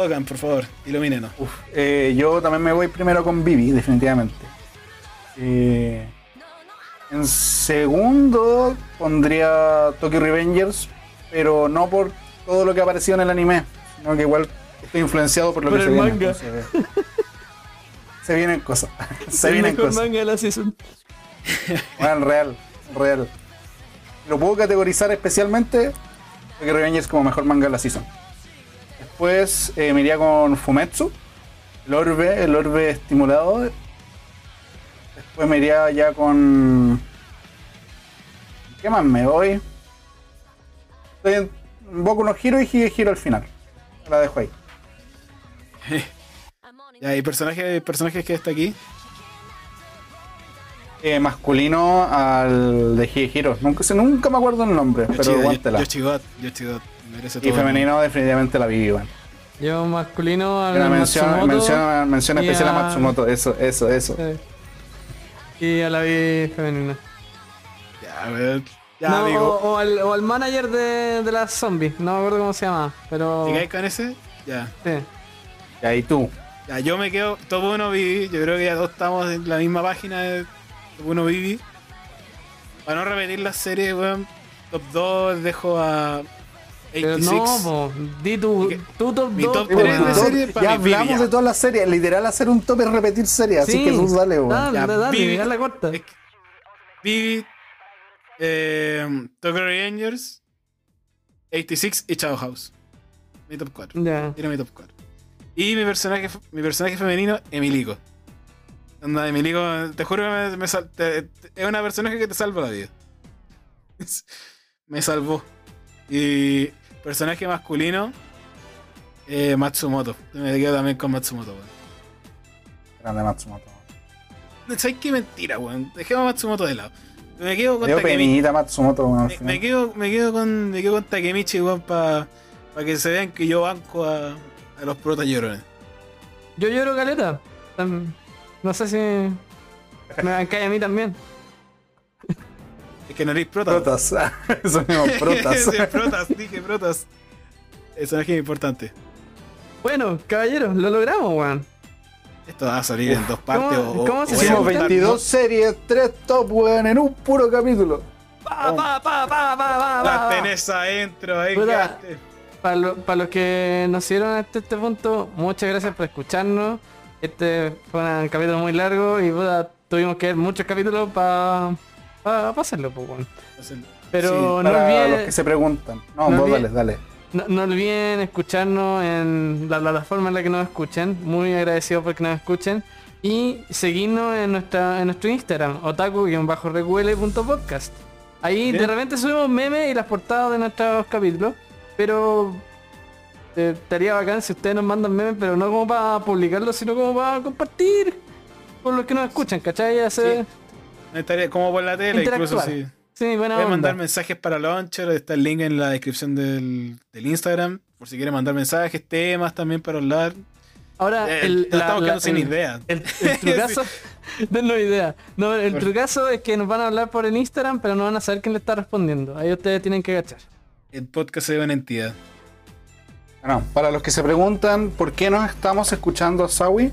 Speaker 2: Oigan, por favor, ilumínenos.
Speaker 3: Uf, eh, yo también me voy primero con Vivi, definitivamente. Eh, en segundo pondría Tokyo Revengers, pero no por todo lo que ha aparecido en el anime, sino que igual estoy influenciado por lo
Speaker 1: Por
Speaker 3: que
Speaker 1: el
Speaker 3: se viene.
Speaker 1: manga.
Speaker 3: se vienen cosas. <laughs> se vienen cosas.
Speaker 1: manga de la season.
Speaker 3: Bueno, real, real. Lo puedo categorizar especialmente Tokyo Revengers como mejor manga de la season. Después eh, me iría con Fumetsu, el orbe, el orbe estimulado. Después me iría ya con. ¿Qué más me voy? Estoy en Boku no Hero y Hige Hero al final. La dejo ahí. <laughs>
Speaker 2: Ya, y personajes, personajes que está aquí.
Speaker 3: Eh, masculino al de Hige Hero. Nunca, nunca me acuerdo el nombre, pero aguántela.
Speaker 2: Yoshigot, Yoshigot. Merece todo.
Speaker 3: Y femenino definitivamente la Vivi, bueno.
Speaker 1: Yo masculino al
Speaker 3: Una mención, mención, mención
Speaker 1: y
Speaker 3: especial a
Speaker 1: a-
Speaker 3: Matsumoto, eso, eso, eso.
Speaker 1: Sí. y a la vi femenina.
Speaker 2: Ya, A ver. Ya,
Speaker 1: No,
Speaker 2: amigo.
Speaker 1: o, o al, o al manager de, de las zombies, no me acuerdo cómo se llama, pero...
Speaker 2: ¿Te caes con ese? Ya.
Speaker 1: Sí.
Speaker 3: Y ahí tú.
Speaker 2: Ya, yo me quedo top 1 Vivi. Yo creo que ya todos estamos en la misma página de top 1 Vivi. Para no repetir la serie, weón. Top 2 dejo a
Speaker 1: Pero
Speaker 2: 86.
Speaker 1: no, po, di tu, tu top
Speaker 2: mi
Speaker 1: 2.
Speaker 2: top
Speaker 3: Sí,
Speaker 2: tres
Speaker 3: bueno,
Speaker 2: de
Speaker 3: todo-
Speaker 2: serie para
Speaker 3: ya hablamos
Speaker 2: ya.
Speaker 3: de todas las series. Literal, hacer un top es repetir series. Así que tú dale, weón.
Speaker 1: Dale,
Speaker 2: Ya,
Speaker 1: dale,
Speaker 2: Vivi-
Speaker 1: dale, corta.
Speaker 2: Es que- Vivi, eh, Tokyo Rangers, 86 y Chao House. Mi top 4.
Speaker 1: Ya.
Speaker 2: Era mi top 4. Y mi personaje, mi personaje femenino, Emilico. Anda, Emilico, te juro que me, me sal- te- te- es una personaje que te salva la vida. <laughs> me salvó. Y personaje masculino, eh, Matsumoto. Me quedo también con Matsumoto, weón.
Speaker 3: Grande Matsumoto.
Speaker 2: ¿Sabes qué mentira, weón? Dejemos a Matsumoto de lado. Me quedo con Takemichi.
Speaker 3: Matsumoto, weón.
Speaker 2: Me, quedo, me quedo con, me quedo con Takemichi, weón, para que se vean que yo banco a, a los protas llorones.
Speaker 1: Yo lloro caleta. No sé si me bancáis a mí también.
Speaker 2: Es que no eres prota.
Speaker 3: Protas. <laughs> Eso mismo, <laughs> protas.
Speaker 2: Protas, dije protas. Eso es importante.
Speaker 1: Bueno, caballeros, lo logramos, weón.
Speaker 2: Esto va a salir en dos partes.
Speaker 1: ¿Cómo-
Speaker 2: o,
Speaker 1: cómo se
Speaker 3: Hicimos
Speaker 1: llama?
Speaker 2: contar-
Speaker 3: 22 series, 3 top, weón, en un puro capítulo.
Speaker 1: Pa, pa, pa, pa, pa, pa.
Speaker 2: tenés adentro, ahí
Speaker 1: Puta.
Speaker 2: quedaste.
Speaker 1: Para, lo- para los que nos siguieron hasta este punto, muchas gracias por escucharnos. Este fue un capítulo muy largo y puta, tuvimos que ver muchos capítulos para hacerlo, pues, weón. Pero
Speaker 2: Sí,
Speaker 1: no,
Speaker 3: Para
Speaker 1: olviden,
Speaker 3: los que se preguntan. No,
Speaker 1: no
Speaker 3: vos dale, dale.
Speaker 1: no, no olviden escucharnos en la plataforma en la que nos escuchen. Muy agradecidos porque nos escuchen. Y seguirnos en, nuestra, en nuestro Instagram, otaku-reql.podcast. Ahí de repente subimos memes y las portadas de nuestros capítulos. Pero eh, estaría bacán si ustedes nos mandan memes, pero no como para publicarlos, sino como para compartir con los que nos escuchan, ¿cachai? Hacer...
Speaker 2: estaría como por la tele, incluso sí.
Speaker 1: Sí, buena
Speaker 2: Pueden
Speaker 1: onda.
Speaker 2: mandar mensajes para Launcher, está el link en la descripción del, del Instagram. Por si quieren mandar mensajes, temas también para hablar.
Speaker 1: Ahora,
Speaker 2: Eh,
Speaker 1: el,
Speaker 2: la
Speaker 1: la-
Speaker 2: estamos
Speaker 1: la-
Speaker 2: quedando sin
Speaker 1: el-
Speaker 2: idea.
Speaker 1: El, el <laughs> trucazo, no idea. No, el
Speaker 2: Bueno.
Speaker 1: trucazo es que nos van a hablar por el Instagram, pero no van a saber quién le está respondiendo. Ahí ustedes tienen que agachar.
Speaker 2: El podcast es una entidad.
Speaker 3: Bueno, para los que se preguntan por qué no estamos escuchando a Sawi,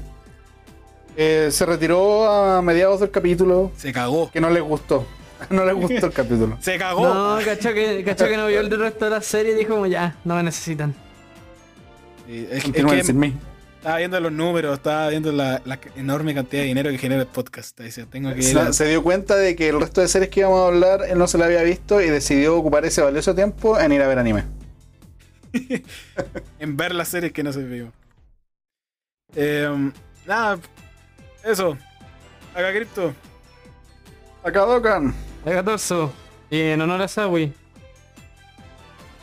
Speaker 3: eh, se retiró a mediados del capítulo
Speaker 2: Se cagó.
Speaker 3: que no les gustó. <laughs> No les gustó el <laughs> capítulo.
Speaker 2: Se cagó.
Speaker 1: No, cachó que, cachó que no vio el resto de la serie y dijo como ya, no me necesitan.
Speaker 2: Sí, es, que
Speaker 3: sin mí.
Speaker 2: estaba viendo los números, estaba viendo la, la enorme cantidad de dinero que genera el podcast. Dice, tengo que ir
Speaker 3: Se,
Speaker 2: a-
Speaker 3: se dio cuenta de que el resto de series que íbamos a hablar él no se la había visto y decidió ocupar ese valioso tiempo en ir a ver anime. <laughs>
Speaker 2: en ver las series que no se vio. Eh, nada, eso. Acá Crypto.
Speaker 3: Acá Dokan.
Speaker 1: De 14. Y en honor a Sawi.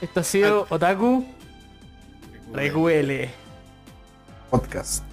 Speaker 1: Esto ha sido Otaku Recuele.
Speaker 3: Podcast.